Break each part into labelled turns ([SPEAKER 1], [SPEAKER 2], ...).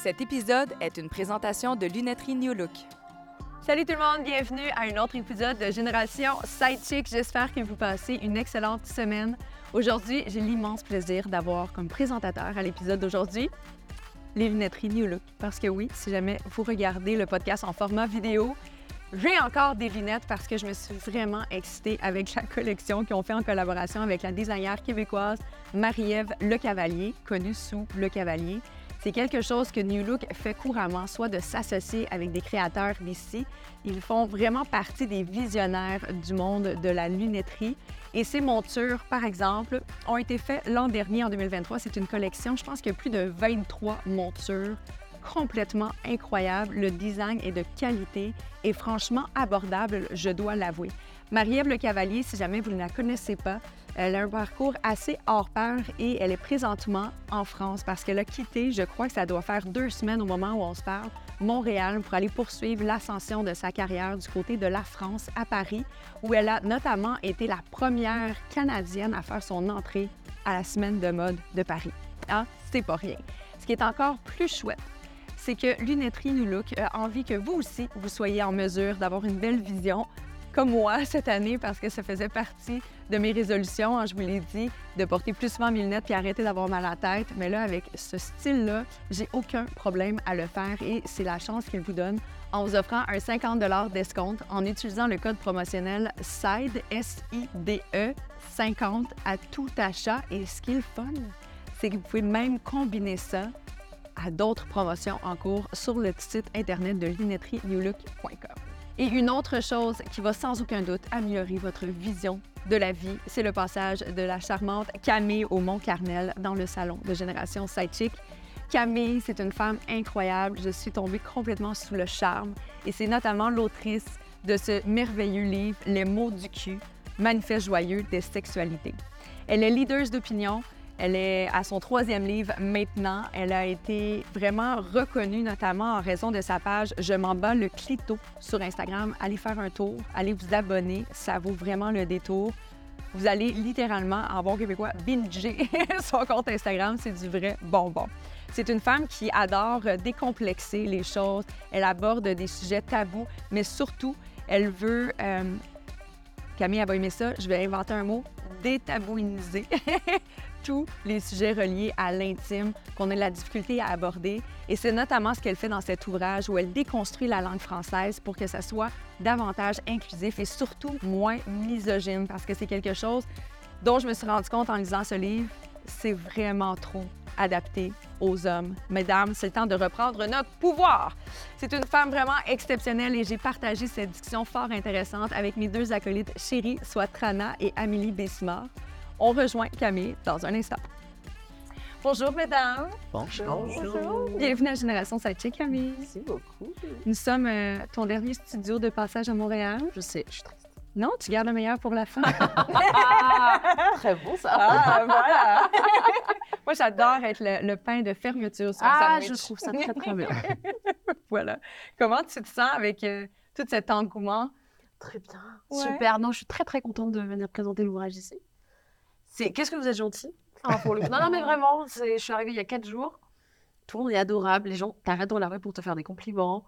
[SPEAKER 1] Cet épisode est une présentation de Lunetterie New Look.
[SPEAKER 2] Salut tout le monde, bienvenue à un autre épisode de Génération Sidechick. J'espère que vous passez une excellente semaine. Aujourd'hui, j'ai l'immense plaisir d'avoir comme présentateur à l'épisode d'aujourd'hui les lunetteries New Look. Parce que oui, si jamais vous regardez le podcast en format vidéo, j'ai encore des lunettes parce que je me suis vraiment excitée avec la collection qu'ils ont fait en collaboration avec la designer québécoise Marie-Ève Le Cavalier, connue sous Le Cavalier. C'est quelque chose que New Look fait couramment, soit de s'associer avec des créateurs d'ici. Ils font vraiment partie des visionnaires du monde de la lunetterie. Et ces montures, par exemple, ont été faites l'an dernier, en 2023. C'est une collection, je pense qu'il plus de 23 montures complètement incroyables. Le design est de qualité et franchement abordable, je dois l'avouer. Marie-Ève Le Cavalier, si jamais vous ne la connaissez pas, elle a un parcours assez hors pair et elle est présentement en France parce qu'elle a quitté, je crois que ça doit faire deux semaines au moment où on se parle, Montréal pour aller poursuivre l'ascension de sa carrière du côté de la France à Paris, où elle a notamment été la première Canadienne à faire son entrée à la semaine de mode de Paris. Ah, c'est pas rien. Ce qui est encore plus chouette, c'est que Lunetterie New a envie que vous aussi, vous soyez en mesure d'avoir une belle vision comme moi cette année parce que ça faisait partie de mes résolutions, hein, je vous l'ai dit, de porter plus souvent mes lunettes puis arrêter d'avoir mal à la tête. Mais là, avec ce style-là, j'ai aucun problème à le faire et c'est la chance qu'il vous donne en vous offrant un 50 d'escompte en utilisant le code promotionnel SIDE, S-I-D-E, 50 à tout achat. Et ce qui est fun, c'est que vous pouvez même combiner ça à d'autres promotions en cours sur le site internet de lunetterienewlook.com. Et une autre chose qui va sans aucun doute améliorer votre vision de la vie, c'est le passage de la charmante Camille au Mont Carmel dans le salon de Génération Sidechick. Camille, c'est une femme incroyable. Je suis tombée complètement sous le charme et c'est notamment l'autrice de ce merveilleux livre, Les mots du cul, manifeste joyeux des sexualités. Elle est leader d'opinion, elle est à son troisième livre maintenant. Elle a été vraiment reconnue, notamment en raison de sa page Je m'en bats le clito sur Instagram. Allez faire un tour, allez vous abonner. Ça vaut vraiment le détour. Vous allez littéralement, en bon québécois, binger son compte Instagram. C'est du vrai bonbon. C'est une femme qui adore décomplexer les choses. Elle aborde des sujets tabous, mais surtout, elle veut. Euh, Camille a pas aimé ça. Je vais inventer un mot détabouiniser tous les sujets reliés à l'intime qu'on a de la difficulté à aborder. Et c'est notamment ce qu'elle fait dans cet ouvrage où elle déconstruit la langue française pour que ça soit davantage inclusif et surtout moins misogyne, parce que c'est quelque chose dont je me suis rendu compte en lisant ce livre, c'est vraiment trop adapté aux hommes. Mesdames, c'est le temps de reprendre notre pouvoir. C'est une femme vraiment exceptionnelle et j'ai partagé cette discussion fort intéressante avec mes deux acolytes chéries, soit Trana et Amélie Bessimard. On rejoint Camille dans un instant. Bonjour, mesdames.
[SPEAKER 3] Bonjour. Bonjour.
[SPEAKER 2] Bienvenue à Génération Sidechick, Camille.
[SPEAKER 3] Merci beaucoup.
[SPEAKER 2] Nous sommes euh, ton dernier studio de passage à Montréal.
[SPEAKER 3] Je sais, je suis triste.
[SPEAKER 2] Non, tu gardes le meilleur pour la fin.
[SPEAKER 3] Très beau, ça.
[SPEAKER 2] Ah, voilà. Moi, j'adore être le, le pain de fermeture sur
[SPEAKER 3] Ah, je trouve ça très, très bien.
[SPEAKER 2] voilà. Comment tu te sens avec euh, tout cet engouement?
[SPEAKER 3] Très bien.
[SPEAKER 2] Ouais.
[SPEAKER 3] Super. Non, je suis très, très contente de venir présenter l'ouvrage ici. C'est... Qu'est-ce que vous êtes gentil pour le coup. Non, non, mais vraiment, c'est... je suis arrivée il y a quatre jours. Tout le monde est adorable. Les gens t'arrêtent dans la rue pour te faire des compliments.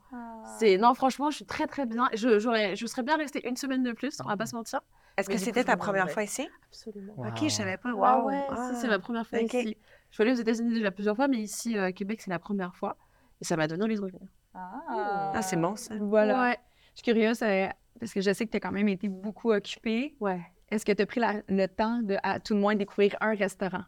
[SPEAKER 3] C'est... Non, franchement, je suis très, très bien. Je, j'aurais... je serais bien restée une semaine de plus, on va pas se mentir.
[SPEAKER 4] Est-ce que c'était ta première fois ici?
[SPEAKER 3] Absolument.
[SPEAKER 4] Ok, je savais pas.
[SPEAKER 3] Ah
[SPEAKER 4] Wow.
[SPEAKER 3] ouais,
[SPEAKER 4] Ah.
[SPEAKER 3] si, c'est ma première fois ici. Je suis allée aux États-Unis déjà plusieurs fois, mais ici, euh, à Québec, c'est la première fois. Et ça m'a donné envie de revenir.
[SPEAKER 4] Ah, c'est bon ça.
[SPEAKER 2] Voilà.
[SPEAKER 3] Ouais.
[SPEAKER 2] Je suis curieuse euh, parce que je sais que tu as quand même été beaucoup occupée.
[SPEAKER 3] Ouais.
[SPEAKER 2] Est-ce que tu as pris la- le temps de, à tout le moins, découvrir un restaurant?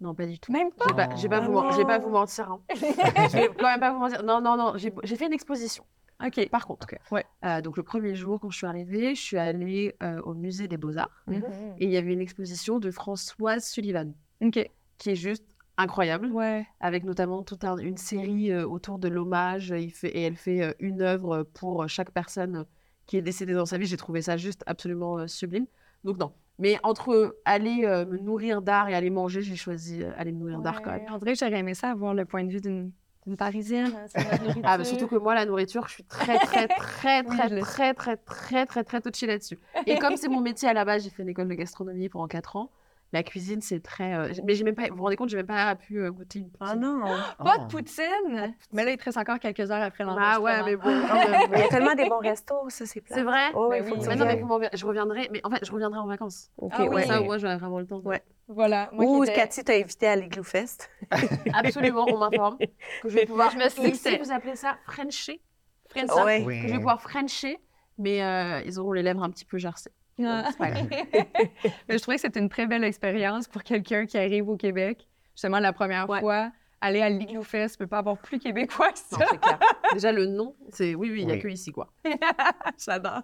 [SPEAKER 3] Non, pas du tout.
[SPEAKER 2] Même pas?
[SPEAKER 3] Je vais pas, je vais pas, pas vous mentir. hein. je vais quand même pas vous mentir. Non, non, non. J'ai fait une exposition.
[SPEAKER 2] OK.
[SPEAKER 3] Par contre,
[SPEAKER 2] Ouais.
[SPEAKER 3] Euh, donc le premier jour, quand je suis arrivée, je suis allée euh, au musée des Beaux-Arts.
[SPEAKER 2] Mhm.
[SPEAKER 3] Et il y avait une exposition de Françoise Sullivan,
[SPEAKER 2] OK.
[SPEAKER 3] qui est juste incroyable.
[SPEAKER 2] Ouais.
[SPEAKER 3] avec notamment toute un- une série euh, autour de l'hommage. Il fait- Et elle fait euh, une œuvre pour chaque personne qui est décédée dans sa vie. J'ai trouvé ça juste absolument euh, sublime. Donc non. Mais entre aller euh, me nourrir d'art et aller manger, j'ai choisi euh, aller me nourrir d'art quand même.
[SPEAKER 2] Ouais, dirait que j'aurais aimé ça avoir le point de vue d'une d'une Parisienne. nourriture.
[SPEAKER 3] Ah, mais surtout que moi, la nourriture, je suis très, très, très,
[SPEAKER 2] Oui,
[SPEAKER 3] très,
[SPEAKER 2] le
[SPEAKER 3] très, très, très, très, très touchée là-dessus. Et comme c'est mon métier à la base, j'ai fait une école de gastronomie pendant 4 ans. La cuisine, c'est très. euh, Mais j'ai même pas. Vous vous rendez compte, j'ai même pas pu euh, goûter une
[SPEAKER 4] Ah
[SPEAKER 3] poutine.
[SPEAKER 4] non.
[SPEAKER 2] Pas
[SPEAKER 5] Oh.
[SPEAKER 2] de poutine! Mais là, il te reste encore quelques heures après l'enregistrement.
[SPEAKER 3] Ah ouais, mais bon.
[SPEAKER 4] Il y a tellement des bons restos, ça, c'est plat.
[SPEAKER 3] c'est vrai?
[SPEAKER 4] Oh,
[SPEAKER 2] Mais
[SPEAKER 4] il faut
[SPEAKER 2] oui.
[SPEAKER 4] que
[SPEAKER 3] Mais non, mais je reviendrai. Mais en fait, je reviendrai en vacances.
[SPEAKER 4] OK,
[SPEAKER 2] Ah oui.
[SPEAKER 4] ouais.
[SPEAKER 3] Ça, moi, j'aurai vraiment le temps.
[SPEAKER 4] Ouais.
[SPEAKER 2] Voilà. Moi
[SPEAKER 4] Ou Cathy t'a invité à l'Igloo Fest.
[SPEAKER 3] Absolument, on m'informe que je vais pouvoir.
[SPEAKER 2] Je me suis dit
[SPEAKER 3] vous appelez ça Frencher Frencher.
[SPEAKER 4] Ouais.
[SPEAKER 5] Oui.
[SPEAKER 3] Que je vais pouvoir Frencher, mais euh, ils auront les lèvres un petit peu gercées.
[SPEAKER 2] Ah. Je trouvais que c'était une très belle expérience pour quelqu'un qui arrive au Québec. Justement, la première
[SPEAKER 3] Ouais.
[SPEAKER 2] fois, aller à l'Igloo Fest, peut pas avoir plus québécois que
[SPEAKER 3] Non,
[SPEAKER 2] ça.
[SPEAKER 3] c'est clair. Déjà, le nom, c'est oui, oui, il n'y a
[SPEAKER 5] Oui.
[SPEAKER 3] que ici, quoi.
[SPEAKER 2] J'adore.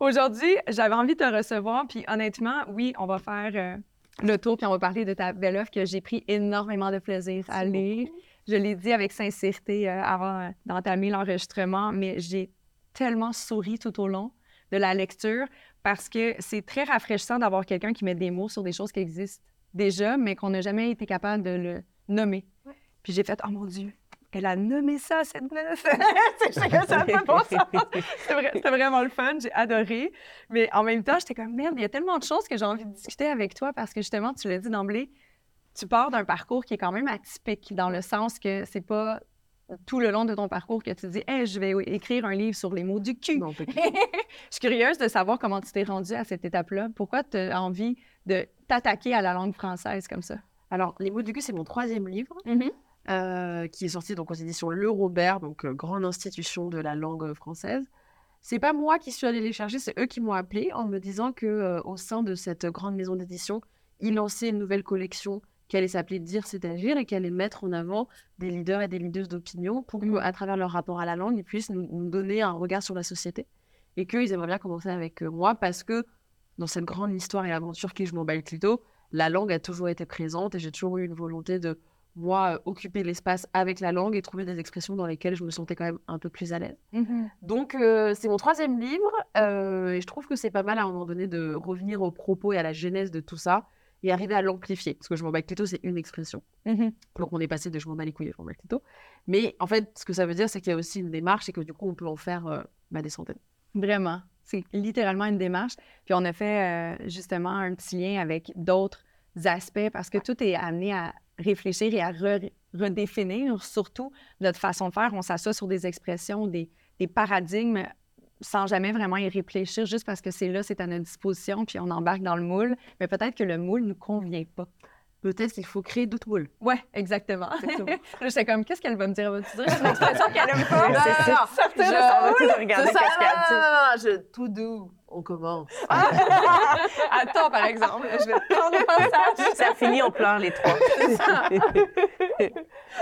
[SPEAKER 2] Aujourd'hui, j'avais envie de te recevoir, puis honnêtement, oui, on va faire euh, le tour, puis on va parler de ta belle œuvre que j'ai pris énormément de plaisir à lire. Je l'ai dit avec sincérité euh, avant d'entamer l'enregistrement, mais j'ai tellement souri tout au long de la lecture parce que c'est très rafraîchissant d'avoir quelqu'un qui met des mots sur des choses qui existent déjà, mais qu'on n'a jamais été capable de le nommer. Puis j'ai fait, oh mon Dieu, elle a nommé ça, cette meuf. C'était vraiment le fun, j'ai adoré. Mais en même temps, j'étais comme, merde, il y a tellement de choses que j'ai envie de discuter avec toi parce que justement, tu l'as dit d'emblée, tu pars d'un parcours qui est quand même atypique dans le sens que c'est pas tout le long de ton parcours que tu dis, hey, je vais écrire un livre sur les mots du cul. Je suis curieuse de savoir comment tu t'es rendue à cette étape-là. Pourquoi tu as envie de t'attaquer à la langue française comme ça?
[SPEAKER 3] Alors, Les mots du cul, c'est mon troisième livre,
[SPEAKER 2] Mhm.
[SPEAKER 3] euh, qui est sorti donc aux éditions Le Robert, donc euh, grande institution de la langue française. C'est pas moi qui suis allée les chercher, c'est eux qui m'ont appelé en me disant que euh, au sein de cette grande maison d'édition, ils lançaient une nouvelle collection qui allait s'appeler Dire c'est agir et qui allait mettre en avant des leaders et des leaders d'opinion pour
[SPEAKER 2] Mhm.
[SPEAKER 3] qu'à travers leur rapport à la langue, ils puissent nous, nous donner un regard sur la société. Et qu'ils aimeraient bien commencer avec euh, moi parce que dans cette grande histoire et aventure qui je m'en bats le clito, la langue a toujours été présente et j'ai toujours eu une volonté de, moi, euh, occuper l'espace avec la langue et trouver des expressions dans lesquelles je me sentais quand même un peu plus à l'aise. Donc, euh, c'est mon troisième livre euh, et je trouve que c'est pas mal à un moment donné de revenir aux propos et à la genèse de tout ça et arriver à l'amplifier. Parce que je m'en bats le clito, c'est une expression.
[SPEAKER 2] Mhm.
[SPEAKER 3] Donc, on est passé de je m'en bats les couilles je m'en bats le clito. Mais en fait, ce que ça veut dire, c'est qu'il y a aussi une démarche et que du coup, on peut en faire euh, bah, des centaines.
[SPEAKER 2] Vraiment. C'est littéralement une démarche. Puis on a fait euh, justement un petit lien avec d'autres aspects parce que tout est amené à réfléchir et à re- redéfinir surtout notre façon de faire. On s'assoit sur des expressions, des, des paradigmes sans jamais vraiment y réfléchir, juste parce que c'est là, c'est à notre disposition, puis on embarque dans le moule. Mais peut-être que le moule ne nous convient pas.
[SPEAKER 3] Peut-être qu'il faut créer d'autres moules.
[SPEAKER 2] Ouais, exactement. Là, J'étais comme, qu'est-ce qu'elle va me dire? Va-tu dire? C'est une expression qu'elle aime pas.
[SPEAKER 3] Non, non, non.
[SPEAKER 2] Sortir de
[SPEAKER 3] Je-
[SPEAKER 2] son moule.
[SPEAKER 4] Regardez
[SPEAKER 3] C'est ça,
[SPEAKER 4] qu'est-ce qu'elle
[SPEAKER 3] non,
[SPEAKER 4] dit.
[SPEAKER 3] non, non, non, je- tout doux, on commence.
[SPEAKER 2] Attends, par exemple, je vais prendre un passage.
[SPEAKER 4] Ça finit, on pleure les trois.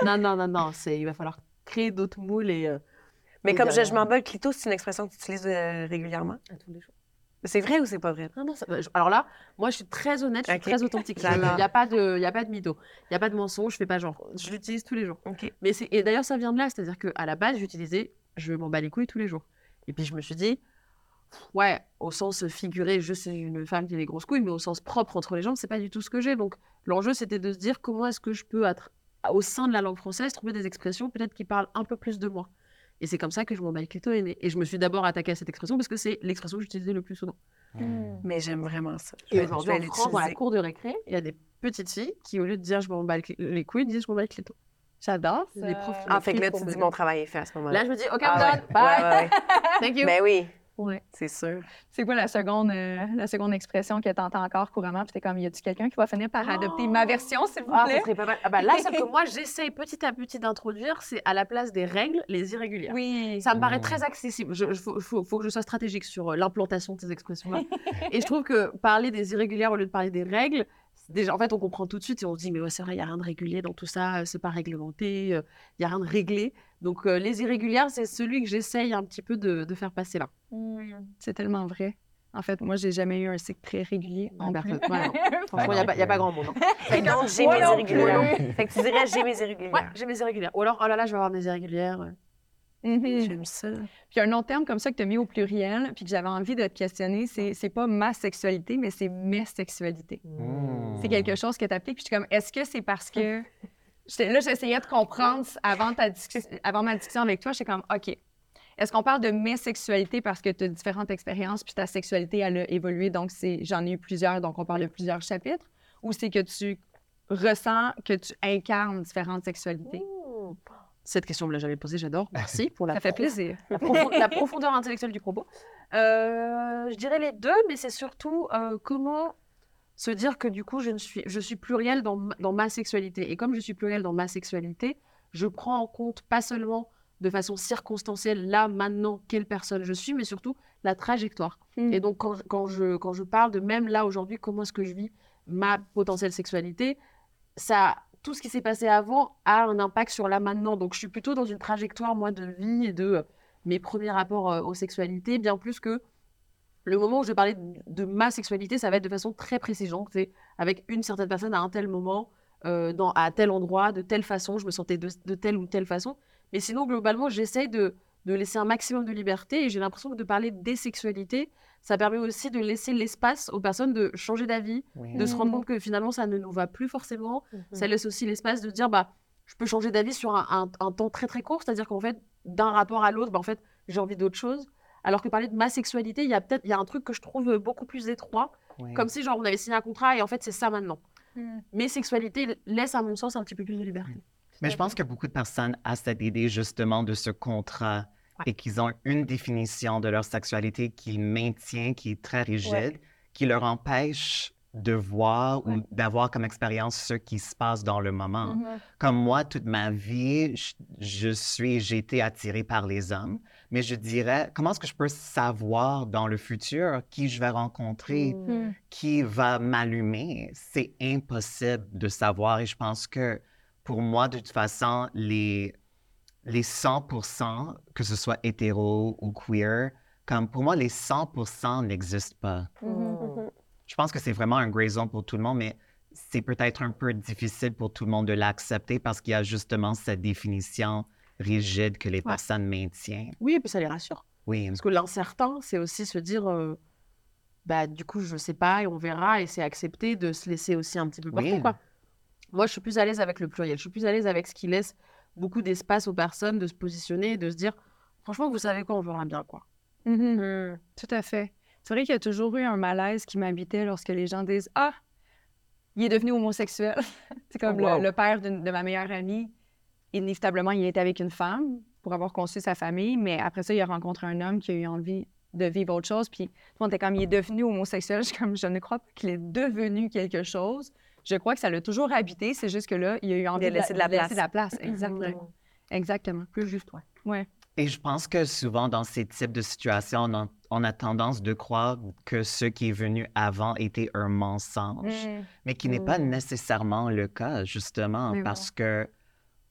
[SPEAKER 3] Non, non, non, non, c'est, il va falloir créer d'autres moules et... euh,
[SPEAKER 4] Mais comme je, m'en bats le clito, c'est une expression que tu utilises euh, régulièrement?
[SPEAKER 3] à tous les jours.
[SPEAKER 4] C'est vrai ou c'est pas vrai?
[SPEAKER 3] Non, non, ça- alors là, moi, je suis très honnête, je suis très authentique. Il n'y a pas de, y a pas de mytho, il n'y a pas de mensonge, je fais pas genre. Je l'utilise tous les jours.
[SPEAKER 4] OK.
[SPEAKER 3] Mais et d'ailleurs, ça vient de là, c'est-à-dire qu'à la base, j'utilisais je m'en bats les couilles tous les jours. Et puis je me suis dit, ouais, au sens figuré, je suis une femme qui a des grosses couilles, mais au sens propre entre les jambes, c'est pas du tout ce que j'ai. Donc l'enjeu, c'était de se dire comment est-ce que je peux, être, au sein de la langue française, trouver des expressions peut-être qui parlent un peu plus de moi. Et c'est comme ça que je m'en bats le clito est né. Et je me suis d'abord attaquée à cette expression parce que c'est l'expression que j'utilisais le plus souvent.
[SPEAKER 4] Mais j'aime vraiment ça. Je
[SPEAKER 3] Et aujourd'hui, en France, dans la cour de récré, il y a des petites filles qui, au lieu de dire je m'en bats les couilles, disent je m'en bats le clito.
[SPEAKER 2] J'adore
[SPEAKER 3] C'est des profs
[SPEAKER 4] Ah, fait que là, tu dis mon travail est fait à ce moment-là.
[SPEAKER 3] Là, je me dis, OK,
[SPEAKER 4] Ah
[SPEAKER 3] I'm
[SPEAKER 4] ouais.
[SPEAKER 3] done. Bye.
[SPEAKER 4] Ouais, ouais, ouais.
[SPEAKER 3] Thank you.
[SPEAKER 4] Ben oui,
[SPEAKER 2] Ouais.
[SPEAKER 4] c'est sûr.
[SPEAKER 2] C'est quoi la seconde, euh, la seconde expression que tu entends encore couramment? Puis t'es comme, y a-tu quelqu'un qui va finir par adopter ma version, s'il vous
[SPEAKER 3] Ah,
[SPEAKER 2] plaît?
[SPEAKER 3] ça serait pas mal. Ah bah, là, celle que moi, j'essaye petit à petit d'introduire, c'est à la place des règles, les irrégulières.
[SPEAKER 2] Oui.
[SPEAKER 3] Ça me paraît
[SPEAKER 5] Mmh.
[SPEAKER 3] très accessible. Il faut, faut- faut que je sois stratégique sur euh, l'implantation de ces expressions-là. et je trouve que parler des irrégulières au lieu de parler des règles, déjà, en fait, on comprend tout de suite et on se dit, mais ouais, c'est vrai, il n'y a rien de régulier dans tout ça, euh, c'est pas réglementé, il n'y a rien de réglé. Donc, euh, les irrégulières, c'est celui que j'essaye un petit peu de, de faire passer là.
[SPEAKER 2] C'est tellement vrai. En fait, moi, j'ai jamais eu un cycle très régulier non
[SPEAKER 3] bah,
[SPEAKER 2] plus.
[SPEAKER 3] non. Franchement, il n'y a, pas- y a pas grand monde. hein.
[SPEAKER 4] Fait que donc, j'ai mes
[SPEAKER 2] non
[SPEAKER 4] irrégulières.
[SPEAKER 2] plus.
[SPEAKER 4] Fait que tu dirais j'ai mes irrégulières.
[SPEAKER 3] Ouais, j'ai mes irrégulières. Ou alors, oh là là, je vais avoir mes irrégulières.
[SPEAKER 2] Mhm.
[SPEAKER 4] J'aime ça.
[SPEAKER 2] Puis un autre terme comme ça que tu as mis au pluriel, puis que j'avais envie de te questionner, c'est c'est pas ma sexualité, mais c'est mes sexualités.
[SPEAKER 5] Mmh.
[SPEAKER 2] C'est quelque chose que tu appliques. Puis je suis comme, est-ce que c'est parce que. Là, j'essayais de comprendre avant, ta avant ma discussion avec toi. J'étais comme, OK. Est-ce qu'on parle de mes sexualités parce que tu as différentes expériences, puis ta sexualité, elle a évolué, donc c'est j'en ai eu plusieurs, donc on parle de plusieurs chapitres? ou c'est que tu ressens que tu incarnes différentes sexualités?
[SPEAKER 3] Mmh. Cette question, me l'a jamais posée, j'adore. Merci pour la,
[SPEAKER 2] Ça fait plaisir.
[SPEAKER 3] la profondeur intellectuelle du propos. Euh, je dirais les deux, mais c'est surtout euh, comment se dire que du coup, je, ne suis, je suis plurielle dans, ma- dans ma sexualité. Et comme je suis plurielle dans ma sexualité, je prends en compte pas seulement de façon circonstancielle, là, maintenant, quelle personne je suis, mais surtout la trajectoire.
[SPEAKER 2] Mm.
[SPEAKER 3] Et donc, quand, je- quand, je, quand je parle de même là, aujourd'hui, comment est-ce que je vis ma potentielle sexualité, ça, tout ce qui s'est passé avant a un impact sur là, maintenant. Donc, je suis plutôt dans une trajectoire, moi, de vie et de euh, mes premiers rapports euh, aux sexualités, bien plus que le moment où je vais parler de, de ma sexualité, ça va être de façon très précise. Donc, c'est avec une certaine personne à un tel moment, euh, dans, à tel endroit, de telle façon, je me sentais de, de telle ou telle façon. Mais sinon, globalement, j'essaye de, de laisser un maximum de liberté et j'ai l'impression que de parler des sexualités, ça permet aussi de laisser l'espace aux personnes de changer d'avis,
[SPEAKER 5] Oui.
[SPEAKER 3] de se rendre compte que finalement, ça ne nous va plus forcément.
[SPEAKER 4] Mhm.
[SPEAKER 3] Ça laisse aussi l'espace de dire, bah, je peux changer d'avis sur un, un- un temps très très court, c'est-à-dire qu'en fait, d'un rapport à l'autre, bah, en fait, j'ai envie d'autre chose. Alors que parler de ma sexualité, il y a peut-être il y a un truc que je trouve beaucoup plus étroit, comme si genre on avait signé un contrat et en fait c'est ça maintenant.
[SPEAKER 2] Mm.
[SPEAKER 3] Mes sexualités laissent à mon sens un petit peu plus de liberté.
[SPEAKER 5] Mais je pense que beaucoup de personnes ont cette idée justement de ce contrat
[SPEAKER 3] Ouais.
[SPEAKER 5] et qu'ils ont une définition de leur sexualité qu'ils maintiennent, qui est très rigide, qui leur empêche de voir ou d'avoir comme expérience ce qui se passe dans le moment.
[SPEAKER 2] Mhm.
[SPEAKER 5] Comme moi, toute ma vie, je, je suis, j'ai été attirée par les hommes, mais je dirais, comment est-ce que je peux savoir dans le futur qui je vais rencontrer,
[SPEAKER 2] Mm.
[SPEAKER 5] qui va m'allumer? C'est impossible de savoir et je pense que pour moi, de toute façon, les, les 100%, que ce soit hétéro ou queer, comme pour moi, les 100% n'existent pas.
[SPEAKER 2] Mhm.
[SPEAKER 5] Je pense que c'est vraiment un gray zone pour tout le monde, mais c'est peut-être un peu difficile pour tout le monde de l'accepter parce qu'il y a justement cette définition rigide que les
[SPEAKER 3] Ouais.
[SPEAKER 5] personnes maintiennent.
[SPEAKER 3] Oui, et puis ça les rassure.
[SPEAKER 5] Oui,
[SPEAKER 3] Parce que l'incertain, c'est aussi se dire, euh, bah du coup, je sais pas et on verra et c'est accepter de se laisser aussi un petit peu
[SPEAKER 5] Oui.
[SPEAKER 3] quoi. Moi, je suis plus à l'aise avec le pluriel. Je suis plus à l'aise avec ce qui laisse beaucoup d'espace aux personnes de se positionner et de se dire, franchement, vous savez quoi, on verra bien, quoi.
[SPEAKER 2] Mhm. Tout à fait. C'est vrai qu'il y a toujours eu un malaise qui m'habitait lorsque les gens disent Ah, il est devenu homosexuel. c'est comme
[SPEAKER 3] Oh,
[SPEAKER 2] le-
[SPEAKER 3] wow.
[SPEAKER 2] le, père de ma meilleure amie. Inévitablement, il était avec une femme pour avoir conçu sa famille, mais après ça, il a rencontré un homme qui a eu envie de vivre autre chose. Puis tout le monde était comme Il est devenu homosexuel. Je comme Je ne crois pas qu'il est devenu quelque chose. Je crois que ça l'a toujours habité. C'est juste que là, il a eu envie
[SPEAKER 4] de la
[SPEAKER 2] laisser
[SPEAKER 4] place.
[SPEAKER 2] de la place. Exactement. Exactement.
[SPEAKER 3] Plus juste, ouais.
[SPEAKER 5] Et je pense que souvent, dans ces types de situations, on a, on a tendance de croire que ce qui est venu avant était un mensonge,
[SPEAKER 2] Mm.
[SPEAKER 5] mais qui n'est pas nécessairement le cas, justement,
[SPEAKER 2] Mais
[SPEAKER 5] parce que,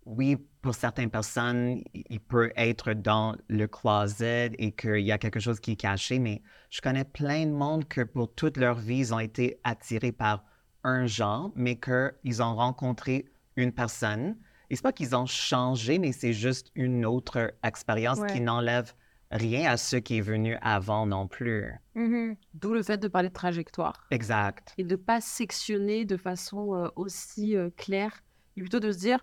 [SPEAKER 5] oui, pour certaines personnes, il peut être dans le closet et qu'il y a quelque chose qui est caché, mais je connais plein de monde que pour toute leur vie, ils ont été attirés par un genre, mais qu'ils ont rencontré une personne. Et c'est pas qu'ils ont changé, mais c'est juste une autre expérience
[SPEAKER 2] Ouais.
[SPEAKER 5] qui n'enlève rien à ce qui est venu avant non plus.
[SPEAKER 2] Mhm.
[SPEAKER 3] D'où le fait de parler de trajectoire
[SPEAKER 5] Exact.
[SPEAKER 3] et de pas sectionner de façon euh, aussi euh, claire, et plutôt de se dire,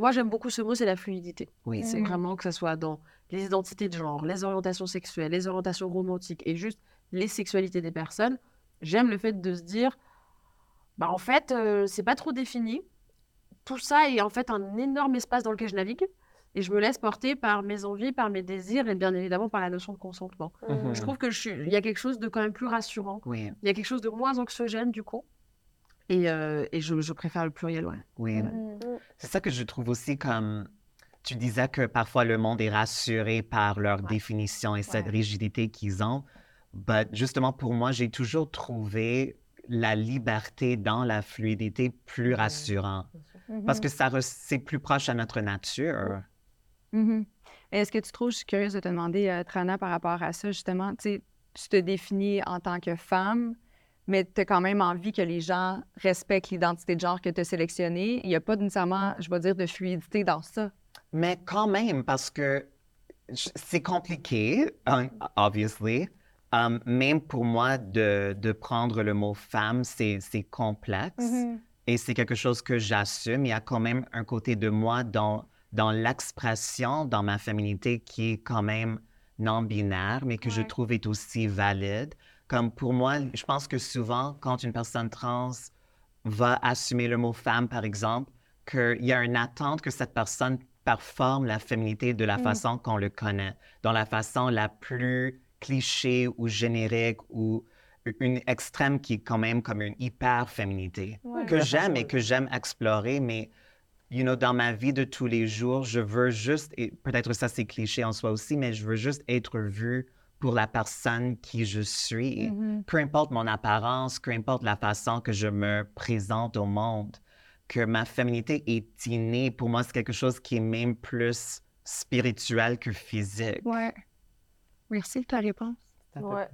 [SPEAKER 3] moi j'aime beaucoup ce mot, c'est la fluidité.
[SPEAKER 5] Oui.
[SPEAKER 3] C'est
[SPEAKER 2] Mhm.
[SPEAKER 3] vraiment que ce soit dans les identités de genre, les orientations sexuelles, les orientations romantiques et juste les sexualités des personnes. J'aime le fait de se dire, bah en fait, euh, c'est pas trop défini. Tout ça est en fait un énorme espace dans lequel je navigue et je me laisse porter par mes envies, par mes désirs et bien évidemment par la notion de consentement.
[SPEAKER 5] Mhm.
[SPEAKER 3] Je trouve que je suis... il y a quelque chose de quand même plus rassurant.
[SPEAKER 5] Oui,
[SPEAKER 3] Il y a quelque chose de moins anxiogène du coup. Et, euh, et je, je préfère le pluriel, ouais.
[SPEAKER 5] oui.
[SPEAKER 2] Mhm.
[SPEAKER 5] C'est ça que je trouve aussi comme... Tu disais que parfois le monde est rassuré par leur définition et cette
[SPEAKER 3] Ouais.
[SPEAKER 5] rigidité qu'ils ont. Mais justement, pour moi, j'ai toujours trouvé la liberté dans la fluidité plus rassurant. Parce que ça c'est plus proche à notre nature.
[SPEAKER 2] Mhm. Est-ce que tu trouves, je suis curieuse de te demander, euh, Trana, par rapport à ça, justement, tu te définis en tant que femme, mais tu as quand même envie que les gens respectent l'identité de genre que tu as sélectionnée. Il n'y a pas nécessairement, je vais dire, de fluidité dans ça.
[SPEAKER 5] Mais quand même, parce que c'est compliqué, un- obviously. Um, même pour moi, de, de prendre le mot femme, c'est complexe. Et c'est quelque chose que j'assume. Il y a quand même un côté de moi dans, dans l'expression, dans ma féminité, qui est quand même non-binaire, mais que je trouve est aussi valide. Comme pour moi, je pense que souvent, quand une personne trans va assumer le mot femme, par exemple, qu'il y a une attente que cette personne performe la féminité de la
[SPEAKER 2] Mm.
[SPEAKER 5] façon qu'on le connaît, dans la façon la plus cliché ou générique ou une extrême qui est quand même comme une hyper féminité
[SPEAKER 2] Ouais.
[SPEAKER 5] que j'aime et que j'aime explorer, mais you know, dans ma vie de tous les jours, je veux juste, et peut-être ça c'est cliché en soi aussi, mais je veux juste être vue pour la personne qui je suis.
[SPEAKER 2] Mhm.
[SPEAKER 5] Peu importe mon apparence, peu importe la façon que je me présente au monde, que ma féminité est innée. Pour moi, c'est quelque chose qui est même plus spirituel que physique.
[SPEAKER 2] Ouais. Merci de ta réponse.
[SPEAKER 3] Ouais.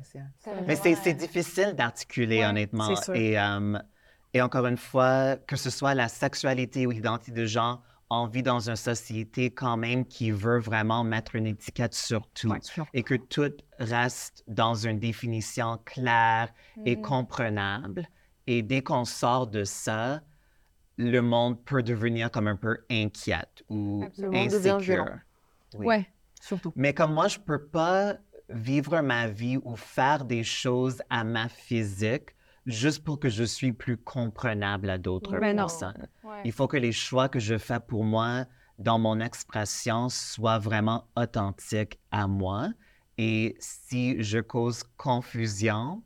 [SPEAKER 5] Mais c'est c'est difficile d'articuler,
[SPEAKER 2] Ouais,
[SPEAKER 5] honnêtement.
[SPEAKER 4] c'est sûr.
[SPEAKER 5] Et, euh, et encore une fois, que ce soit la sexualité ou l'identité de genre, on vit dans une société quand même qui veut vraiment mettre une étiquette sur tout et que tout reste dans une définition claire et
[SPEAKER 2] Mhm.
[SPEAKER 5] comprenable. Et dès qu'on sort de ça, le monde peut devenir comme un peu inquiète ou
[SPEAKER 2] Absolument.
[SPEAKER 5] Insécure. Oui.
[SPEAKER 2] Ouais, surtout.
[SPEAKER 5] Mais comme moi, je peux pas vivre ma vie ou faire des choses à ma physique juste pour que je suis plus comprenable à d'autres
[SPEAKER 2] Ben non.
[SPEAKER 5] personnes.
[SPEAKER 2] Ouais.
[SPEAKER 5] Il faut que les choix que je fais pour moi dans mon expression soient vraiment authentiques à moi. Et si je cause confusion,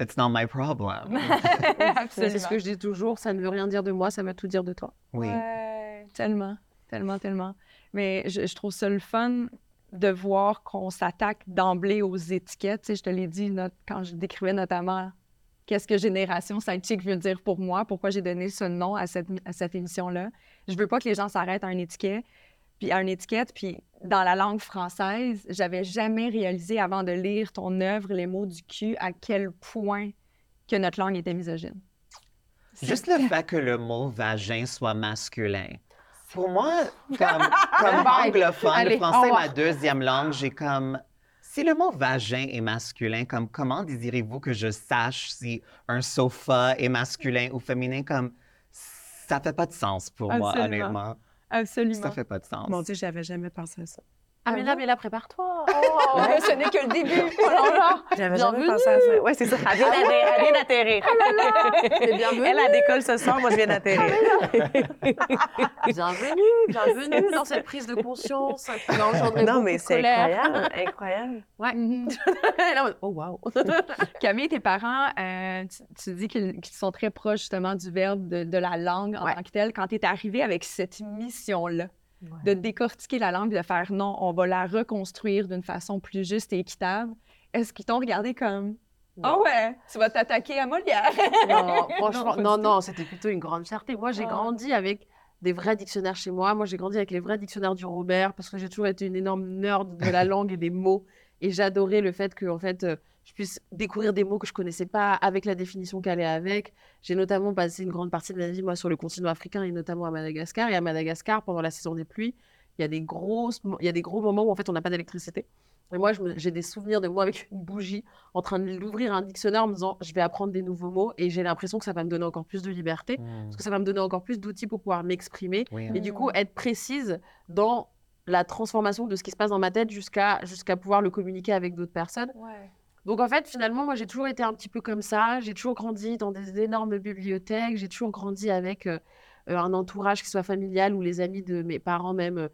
[SPEAKER 5] it's not my problem.
[SPEAKER 3] C'est ce que je dis toujours, ça ne veut rien dire de moi, ça veut tout dire de toi.
[SPEAKER 5] Oui.
[SPEAKER 2] Ouais, tellement, tellement, tellement. Mais je, je trouve ça le fun de voir qu'on s'attaque d'emblée aux étiquettes. Tu sais, je te l'ai dit quand je décrivais notamment qu'est-ce que Génération Sidechick veut dire pour moi, pourquoi j'ai donné ce nom à cette, à cette émission-là? Je veux pas que les gens s'arrêtent à une étiquette. Puis à une étiquette, puis dans la langue française, j'avais jamais réalisé avant de lire ton œuvre, les mots du cul, à quel point que notre langue était misogyne.
[SPEAKER 5] Juste le fait que le mot vagin soit masculin. Pour moi, comme, comme anglophone,
[SPEAKER 3] Allez,
[SPEAKER 5] le français est ma deuxième langue, j'ai comme... Si le mot vagin est masculin, comme comment désirez-vous que je sache si un sofa est masculin ou féminin? Comme ça fait pas de sens pour moi, honnêtement.
[SPEAKER 2] Absolument.
[SPEAKER 5] Ça fait pas de sens.
[SPEAKER 4] Mon Dieu, j'avais jamais pensé à ça.
[SPEAKER 3] Ah, mais là, mais là, prépare-toi.
[SPEAKER 2] Oh, ce n'est que le début. Oh là là.
[SPEAKER 4] J'avais
[SPEAKER 3] Bienvenue.
[SPEAKER 4] jamais pensé à ça. Oui, c'est ça. Elle vient d'atterrir. Elle vient d'atterrir.
[SPEAKER 3] Mais bienvenue.
[SPEAKER 4] Elle, elle décolle ce soir, moi, je viens d'atterrir.
[SPEAKER 3] Bienvenue, bienvenue dans cette prise de conscience
[SPEAKER 4] Non, mais c'est incroyable. Incroyable.
[SPEAKER 2] Mhm.
[SPEAKER 3] Là, on- oh, wow.
[SPEAKER 2] Camille, tes parents, euh, tu, tu dis qu'ils sont très proches justement du verbe de, de la langue en
[SPEAKER 3] Ouais.
[SPEAKER 2] tant que telle. Quand tu es arrivé avec cette mission-là,
[SPEAKER 4] Ouais.
[SPEAKER 2] de décortiquer la langue, de faire non, on va la reconstruire d'une façon plus juste et équitable, est-ce qu'ils t'ont regardé comme Ah
[SPEAKER 3] Non.
[SPEAKER 2] ouais, tu vas t'attaquer à Molière?
[SPEAKER 3] Non, franchement, non, non, c'était plutôt une grande fierté. Moi, j'ai
[SPEAKER 2] Ah.
[SPEAKER 3] grandi avec des vrais dictionnaires chez moi. Moi, j'ai grandi avec les vrais dictionnaires du Robert parce que j'ai toujours été une énorme nerd de la langue et des mots. Et j'adorais le fait que, en fait, euh, je puisse découvrir des mots que je connaissais pas avec la définition qu'elle est avec. J'ai notamment passé une grande partie de ma vie, moi, sur le continent africain et notamment à Madagascar. Et à Madagascar, pendant la saison des pluies, il y a des grosses, il y a des gros moments où, en fait, on n'a pas d'électricité. Et moi, j'ai des souvenirs de moi avec une bougie en train de l'ouvrir un dictionnaire en me disant, je vais apprendre des nouveaux mots et j'ai l'impression que ça va me donner encore plus de liberté
[SPEAKER 5] Hmm,
[SPEAKER 3] parce que ça va me donner encore plus d'outils pour pouvoir m'exprimer
[SPEAKER 5] oui,
[SPEAKER 3] et du coup être précise dans la transformation de ce qui se passe dans ma tête jusqu'à jusqu'à pouvoir le communiquer avec d'autres personnes.
[SPEAKER 2] Ouais.
[SPEAKER 3] Donc en fait, finalement, moi j'ai toujours été un petit peu comme ça. J'ai toujours grandi dans des énormes bibliothèques. J'ai toujours grandi avec euh, euh, un entourage qui soit familial ou les amis de mes parents même. euh,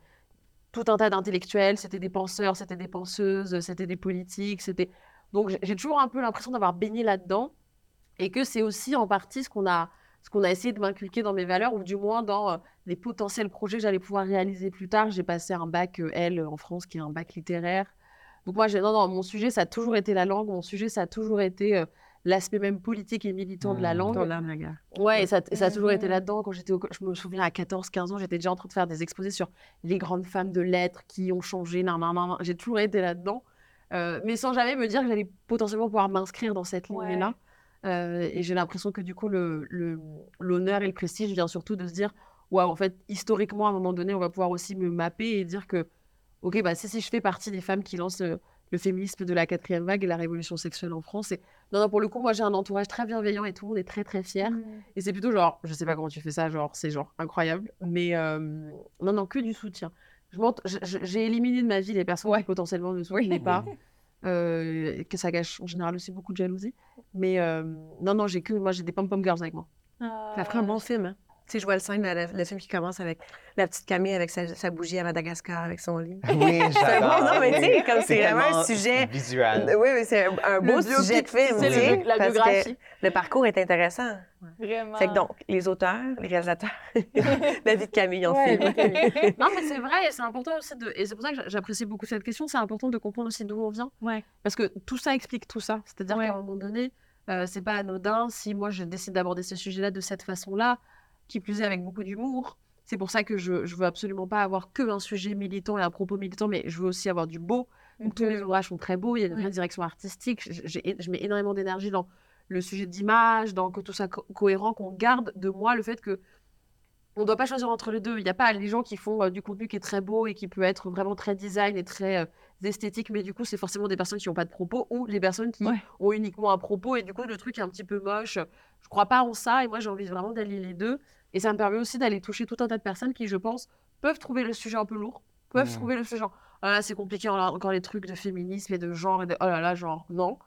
[SPEAKER 3] tout un tas d'intellectuels, c'était des penseurs, c'était des penseuses, c'était des politiques, donc j'ai- toujours un peu l'impression d'avoir baigné là-dedans et que c'est aussi en partie ce qu'on a ce qu'on a essayé de m'inculquer dans mes valeurs ou du moins dans les potentiels projets que j'allais pouvoir réaliser plus tard. J'ai passé un bac L en France qui est un bac littéraire. Donc moi j'ai non non, mon sujet ça a toujours été la langue, mon sujet ça a toujours été euh, l'aspect même politique et militant de la
[SPEAKER 5] Hmm.
[SPEAKER 3] langue.
[SPEAKER 4] Âme, la gare.
[SPEAKER 3] Ouais, et ça, et ça a toujours été
[SPEAKER 2] Mhm.
[SPEAKER 3] là-dedans. Quand j'étais au je me souviens à 14, 15 ans, j'étais déjà en train de faire des exposés sur les grandes femmes de lettres qui ont changé. nan, nan, nan, nan. J'ai toujours été là-dedans, Euh, mais sans jamais me dire que j'allais potentiellement pouvoir m'inscrire dans cette
[SPEAKER 2] Ouais.
[SPEAKER 3] lignée-là. Euh, et j'ai l'impression que du coup, le- le- l'honneur et le prestige vient surtout de se dire, waouh, en fait, historiquement, à un moment donné, on va pouvoir aussi me mapper et dire que, ok, bah si, si je fais partie des femmes qui lancent euh, le féminisme de la quatrième vague et la révolution sexuelle en France, et non, non, pour le coup, moi, j'ai un entourage très bienveillant et tout le monde est très, très fier. Et c'est plutôt genre, je sais pas comment tu fais ça, genre, c'est genre incroyable. Mais euh, non, non, que du soutien. J'ai éliminé de ma vie les personnes qui potentiellement ne soutenaient pas. euh, que ça gâche en général aussi beaucoup de jalousie. Mais euh, non, non, j'ai que, moi, j'ai des pom-pom girls avec moi.
[SPEAKER 4] Ça ferait un bon film, hein? Tu sais, je vois le scène, le, le film qui commence avec la petite Camille avec sa, sa bougie à Madagascar avec son lit.
[SPEAKER 5] Oui,
[SPEAKER 4] C'est
[SPEAKER 5] j'adore.
[SPEAKER 4] bon, non, mais tu sais, comme c'est vraiment un sujet.
[SPEAKER 5] Visuel.
[SPEAKER 4] Oui, mais c'est un, beau sujet de film.
[SPEAKER 3] c'est
[SPEAKER 4] tu sais,
[SPEAKER 3] la
[SPEAKER 4] parce que
[SPEAKER 3] biographie.
[SPEAKER 4] le parcours est intéressant.
[SPEAKER 2] Vraiment.
[SPEAKER 4] Fait que donc, les auteurs, les réalisateurs, la vie de Camille en
[SPEAKER 2] Ouais,
[SPEAKER 4] film.
[SPEAKER 3] Non, mais c'est vrai, et c'est important aussi de. Et c'est pour ça que j'a- j'apprécie beaucoup cette question. C'est important de comprendre aussi d'où on vient.
[SPEAKER 2] Ouais.
[SPEAKER 3] Parce que tout ça explique tout ça. C'est-à-dire
[SPEAKER 2] Ouais.
[SPEAKER 3] qu'à un moment donné, euh, c'est pas anodin si moi je décide d'aborder ce sujet-là de cette façon-là, qui plus est avec beaucoup d'humour. C'est pour ça que je, je veux absolument pas avoir que un sujet militant et un propos militant, mais je veux aussi avoir du beau. Donc, tous les ouvrages sont très beaux, il y a une vraie direction artistique. Je mets énormément d'énergie dans le sujet d'image, dans que tout ça co- cohérent, qu'on garde de moi le fait que on ne doit pas choisir entre les deux. Il n'y a pas les gens qui font euh, du contenu qui est très beau et qui peut être vraiment très design et très euh, esthétique, mais du coup, c'est forcément des personnes qui n'ont pas de propos ou les personnes qui
[SPEAKER 2] Ouais.
[SPEAKER 3] ont uniquement un propos et du coup, le truc est un petit peu moche. Je crois pas en ça et moi, j'ai envie vraiment d'allier les deux. Et ça me permet aussi d'aller toucher tout un tas de personnes qui, je pense, peuvent trouver le sujet un peu lourd, peuvent trouver le sujet genre, oh là là, c'est compliqué, encore les trucs de féminisme et de genre et de oh là là, genre, non.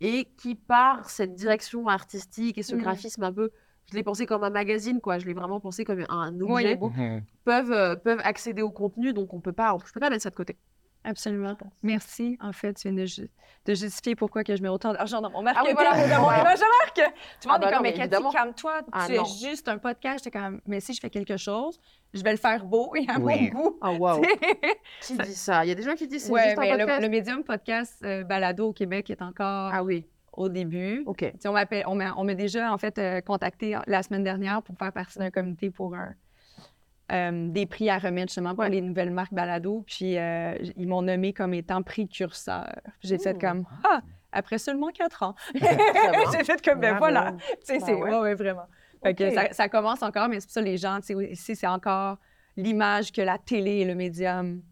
[SPEAKER 3] Et qui, par cette direction artistique et ce
[SPEAKER 2] Mhm.
[SPEAKER 3] graphisme un peu, je l'ai pensé comme un magazine, quoi, je l'ai vraiment pensé comme un objet,
[SPEAKER 2] Ouais.
[SPEAKER 5] Mhm.
[SPEAKER 3] peuvent, euh, peuvent accéder au contenu, donc on peut pas, je peux pas mettre ça de côté.
[SPEAKER 2] Absolument. Merci. En fait, tu viens de, ju- de justifier pourquoi que je mets autant d'argent dans mon
[SPEAKER 3] Ah oui,
[SPEAKER 2] marketing,
[SPEAKER 3] voilà.
[SPEAKER 2] mon image de marque. Tout le
[SPEAKER 3] Ah
[SPEAKER 2] monde
[SPEAKER 3] bah
[SPEAKER 2] est comme,
[SPEAKER 3] mais
[SPEAKER 2] Cathy, calme-toi.
[SPEAKER 3] Ah
[SPEAKER 2] tu
[SPEAKER 3] non.
[SPEAKER 2] es juste un podcast. J'étais comme, mais si je fais quelque chose, je vais le faire beau et à
[SPEAKER 5] Oui.
[SPEAKER 2] mon goût.
[SPEAKER 3] Ah waouh. Qui dit ça? Il y a des gens qui disent c'est
[SPEAKER 2] ouais,
[SPEAKER 3] juste un
[SPEAKER 2] mais le,
[SPEAKER 3] podcast.
[SPEAKER 2] le médium podcast euh, balado au Québec est encore
[SPEAKER 3] Ah oui,
[SPEAKER 2] au début.
[SPEAKER 3] ok.
[SPEAKER 2] Tu sais, on m'appelle- on m'a on m'a déjà en fait euh, contacté la semaine dernière pour faire partie d'un comité pour un, euh, des prix à remettre justement pour les nouvelles marques balado. Puis euh, ils m'ont nommé comme étant précurseur. J'ai fait comme ah après seulement quatre ans. J'ai fait comme ben voilà. Tu sais, c'est
[SPEAKER 3] ouais.
[SPEAKER 2] ouais, ouais, vraiment. Fait que ça, ça commence encore, mais c'est pour ça les gens, tu sais, ici c'est encore l'image que la télé est le médium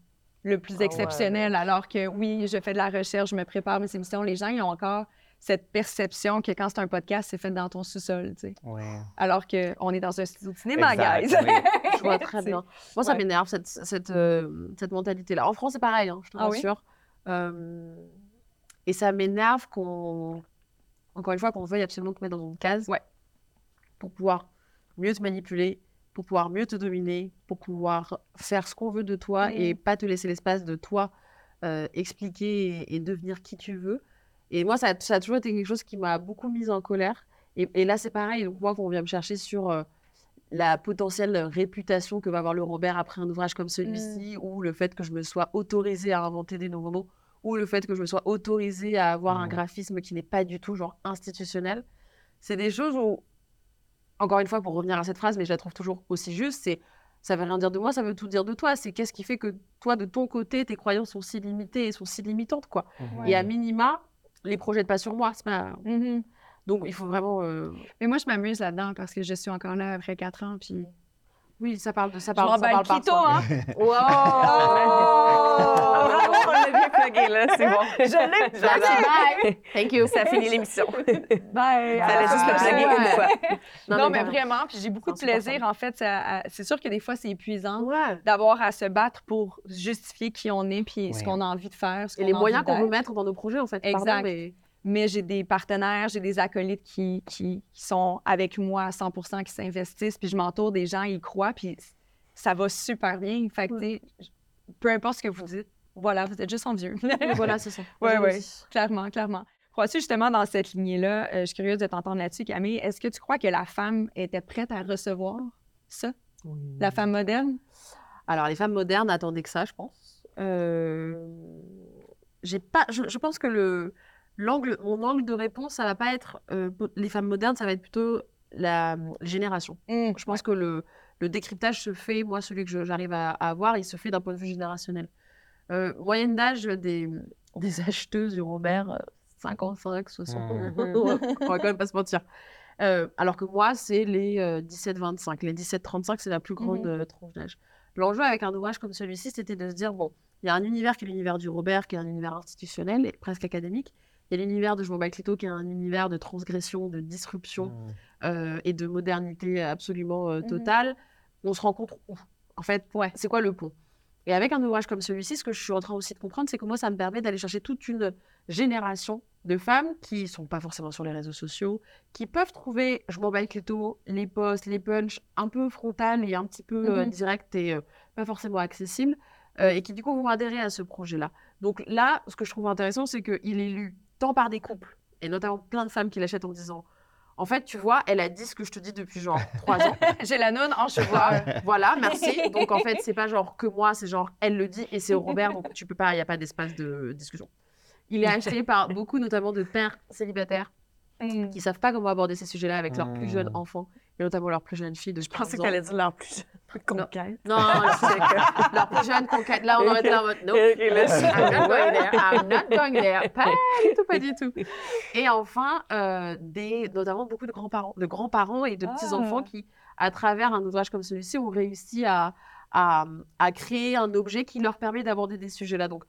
[SPEAKER 2] le plus
[SPEAKER 4] Ah ouais.
[SPEAKER 2] exceptionnel, alors que oui, je fais de la recherche, je me prépare mes émissions. Les gens, ils ont encore cette perception que quand c'est un podcast, c'est fait dans ton sous-sol, tu sais.
[SPEAKER 5] Ouais.
[SPEAKER 2] Alors qu'on est dans un studio de cinéma,
[SPEAKER 5] Exact,
[SPEAKER 2] guys.
[SPEAKER 5] oui.
[SPEAKER 3] Je vois très bien. Moi, ça
[SPEAKER 2] ouais.
[SPEAKER 3] m'énerve, cette, cette, euh, cette mentalité-là. En France, c'est pareil, hein, je te
[SPEAKER 2] Ah oui?
[SPEAKER 3] rassure. Euh, et ça m'énerve qu'on, encore une fois, qu'on veuille absolument te mettre dans une case
[SPEAKER 2] Ouais.
[SPEAKER 3] pour pouvoir mieux te manipuler, pour pouvoir mieux te dominer, pour pouvoir faire ce qu'on veut de toi
[SPEAKER 2] Mhm.
[SPEAKER 3] et pas te laisser l'espace de toi euh, expliquer et, et devenir qui tu veux. Et moi, ça, a- ça a toujours été quelque chose qui m'a beaucoup mise en colère. Et, et là, c'est pareil. Donc, moi, quand on vient me chercher sur euh, la potentielle réputation que va avoir le Robert après un ouvrage comme celui-ci, ou le fait que je me sois autorisée à inventer des nouveaux mots, ou le fait que je me sois autorisée à avoir un graphisme qui n'est pas du tout genre institutionnel, c'est des choses où, encore une fois, pour revenir à cette phrase, mais je la trouve toujours aussi juste, c'est ça veut rien dire de moi, ça veut tout dire de toi. C'est qu'est-ce qui fait que toi, de ton côté, tes croyances sont si limitées et sont si limitantes, quoi.
[SPEAKER 5] Mhm.
[SPEAKER 3] Et à minima, les projette pas sur moi. C'est pas...
[SPEAKER 2] Mhm.
[SPEAKER 3] Donc, il faut vraiment... euh,
[SPEAKER 2] Mais moi, je m'amuse là-dedans parce que je suis encore là après quatre ans, puis
[SPEAKER 3] Oui, ça parle de ça. Parle, ça parle par
[SPEAKER 2] quito, hein?
[SPEAKER 4] Ah, bravo, on l'a bien plugué, là, c'est bon.
[SPEAKER 2] Je l'ai
[SPEAKER 3] Bye. Thank you.
[SPEAKER 4] Ça finit l'émission.
[SPEAKER 2] Bye!
[SPEAKER 4] Fallait juste le
[SPEAKER 3] Ah,
[SPEAKER 4] plugger
[SPEAKER 3] ouais.
[SPEAKER 4] une fois.
[SPEAKER 2] Non, mais vraiment, puis j'ai beaucoup de plaisir, en fait. ça- à- C'est sûr que des fois, c'est épuisant
[SPEAKER 3] Ouais.
[SPEAKER 2] d'avoir à se battre pour justifier qui on est, puis ce
[SPEAKER 5] Ouais.
[SPEAKER 2] qu'on a envie de faire, ce
[SPEAKER 3] Et
[SPEAKER 2] qu'on
[SPEAKER 3] les
[SPEAKER 2] a
[SPEAKER 3] moyens
[SPEAKER 2] envie
[SPEAKER 3] qu'on veut mettre dans nos projets, en fait. Pardon,
[SPEAKER 2] Exact.
[SPEAKER 3] mais...
[SPEAKER 2] Mais j'ai des partenaires, j'ai des acolytes qui, qui, qui sont avec moi à 100% qui s'investissent, puis je m'entoure des gens, ils croient, puis ça va super bien. Fait que, tu sais, peu importe ce que vous dites, voilà, vous êtes juste en vieux.
[SPEAKER 3] voilà, c'est ça.
[SPEAKER 2] Ouais.
[SPEAKER 3] aussi.
[SPEAKER 2] clairement, clairement. Crois-tu justement dans cette lignée-là, euh, je suis curieuse de t'entendre là-dessus, Camille, est-ce que tu crois que la femme était prête à recevoir ça, la femme moderne?
[SPEAKER 3] Alors, les femmes modernes attendaient que ça, je pense. Euh, J'ai pas... Je, je pense que le... L'angle, mon angle de réponse, ça va pas être euh, les femmes modernes, ça va être plutôt la génération. Je pense que le, le décryptage se fait, moi, celui que j'arrive à, à avoir, il se fait d'un point de vue générationnel. Euh, moyenne d'âge des, des acheteuses du Robert, euh, 55, 60.
[SPEAKER 5] Mhm.
[SPEAKER 3] on va quand même pas se mentir. Euh, alors que moi, c'est les euh, 17-25. Les 17-35, c'est la plus grande euh, tranche d'âge. L'enjeu avec un ouvrage comme celui-ci, c'était de se dire bon, il y a un univers qui est l'univers du Robert, qui est un univers institutionnel et presque académique. Il y a l'univers de Jean Baclito, qui est un univers de transgression, de disruption
[SPEAKER 5] Mhm.
[SPEAKER 3] euh, et de modernité absolument euh,
[SPEAKER 2] Mhm.
[SPEAKER 3] totale, on se rencontre où En fait,
[SPEAKER 2] Ouais.
[SPEAKER 3] c'est quoi le pont Et avec un ouvrage comme celui-ci, ce que je suis en train aussi de comprendre, c'est que moi, ça me permet d'aller chercher toute une génération de femmes qui sont pas forcément sur les réseaux sociaux, qui peuvent trouver, je m'en bats les posts, les punchs un peu frontales et un petit peu euh,
[SPEAKER 2] Mhm.
[SPEAKER 3] directs et euh, pas forcément accessibles, euh, et qui du coup vont adhérer à ce projet-là. Donc là, ce que je trouve intéressant, c'est qu'il est lu tant par des couples, et notamment plein de femmes qui l'achètent en disant En fait, tu vois, elle a dit ce que je te dis depuis genre trois ans.
[SPEAKER 2] J'ai la nonne en cheveux.
[SPEAKER 3] voilà, merci. Donc en fait, c'est pas genre que moi, c'est genre elle le dit et c'est Robert, donc tu peux pas, il n'y a pas d'espace de discussion. Il est acheté par beaucoup, notamment de pères célibataires
[SPEAKER 2] Mm.
[SPEAKER 3] qui savent pas comment aborder ces sujets-là avec leurs plus jeunes
[SPEAKER 5] Mm.
[SPEAKER 3] enfants et notamment leurs plus jeunes filles de
[SPEAKER 4] Je pensais
[SPEAKER 3] 15
[SPEAKER 4] que
[SPEAKER 3] ans.
[SPEAKER 4] t'allais dire leur plus jeune conquête.
[SPEAKER 3] Non, je sais que leurs plus jeunes conquêtes. Là, on aurait été là en mode non. I'm not going there. I'm not going there. Pas du tout, pas du tout. Et enfin, euh, des, notamment beaucoup de grands-parents, de grands-parents et de petits-enfants
[SPEAKER 2] Ah.
[SPEAKER 3] qui, à travers un ouvrage comme celui-ci, ont réussi à, à, à créer un objet qui leur permet d'aborder des sujets-là. Donc,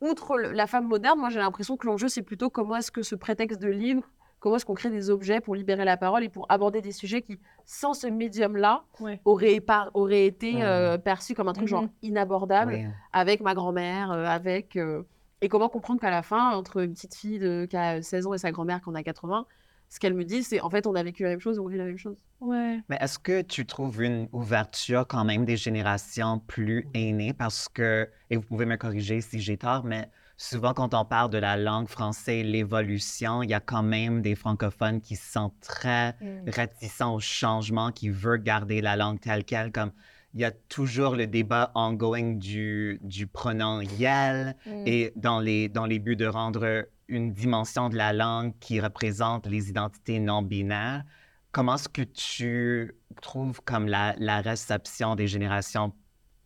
[SPEAKER 3] outre le- la femme moderne, moi j'ai l'impression que l'enjeu, c'est plutôt comment est-ce que ce prétexte de livre, comment est-ce qu'on crée des objets pour libérer la parole et pour aborder des sujets qui, sans ce médium-là,
[SPEAKER 2] Ouais.
[SPEAKER 3] auraient, par- auraient été euh, perçus comme un truc genre
[SPEAKER 2] Mhm.
[SPEAKER 3] inabordable avec ma grand-mère, euh, avec... euh, Et comment comprendre qu'à la fin, entre une petite fille de, qui a 16 ans et sa grand-mère qui en a 80, ce qu'elle me dit, c'est en fait, on a vécu la même chose, on vit la même chose.
[SPEAKER 2] Ouais.
[SPEAKER 5] Mais est-ce que tu trouves une ouverture quand même des générations plus aînées? Parce que, et vous pouvez me corriger si j'ai tort, mais souvent quand on parle de la langue française, l'évolution, il y a quand même des francophones qui sentent très
[SPEAKER 2] Mm.
[SPEAKER 5] réticents au changement, qui veulent garder la langue telle qu'elle. Comme il y a toujours le débat ongoing du, du pronom yel
[SPEAKER 2] Mm.
[SPEAKER 5] et dans les, dans les buts de rendre une dimension de la langue qui représente les identités non binaires. Comment est-ce que tu trouves comme la, la réception des générations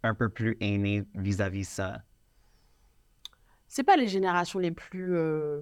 [SPEAKER 5] un peu plus aînées vis-à-vis ça?
[SPEAKER 3] C'est pas les générations les plus, euh,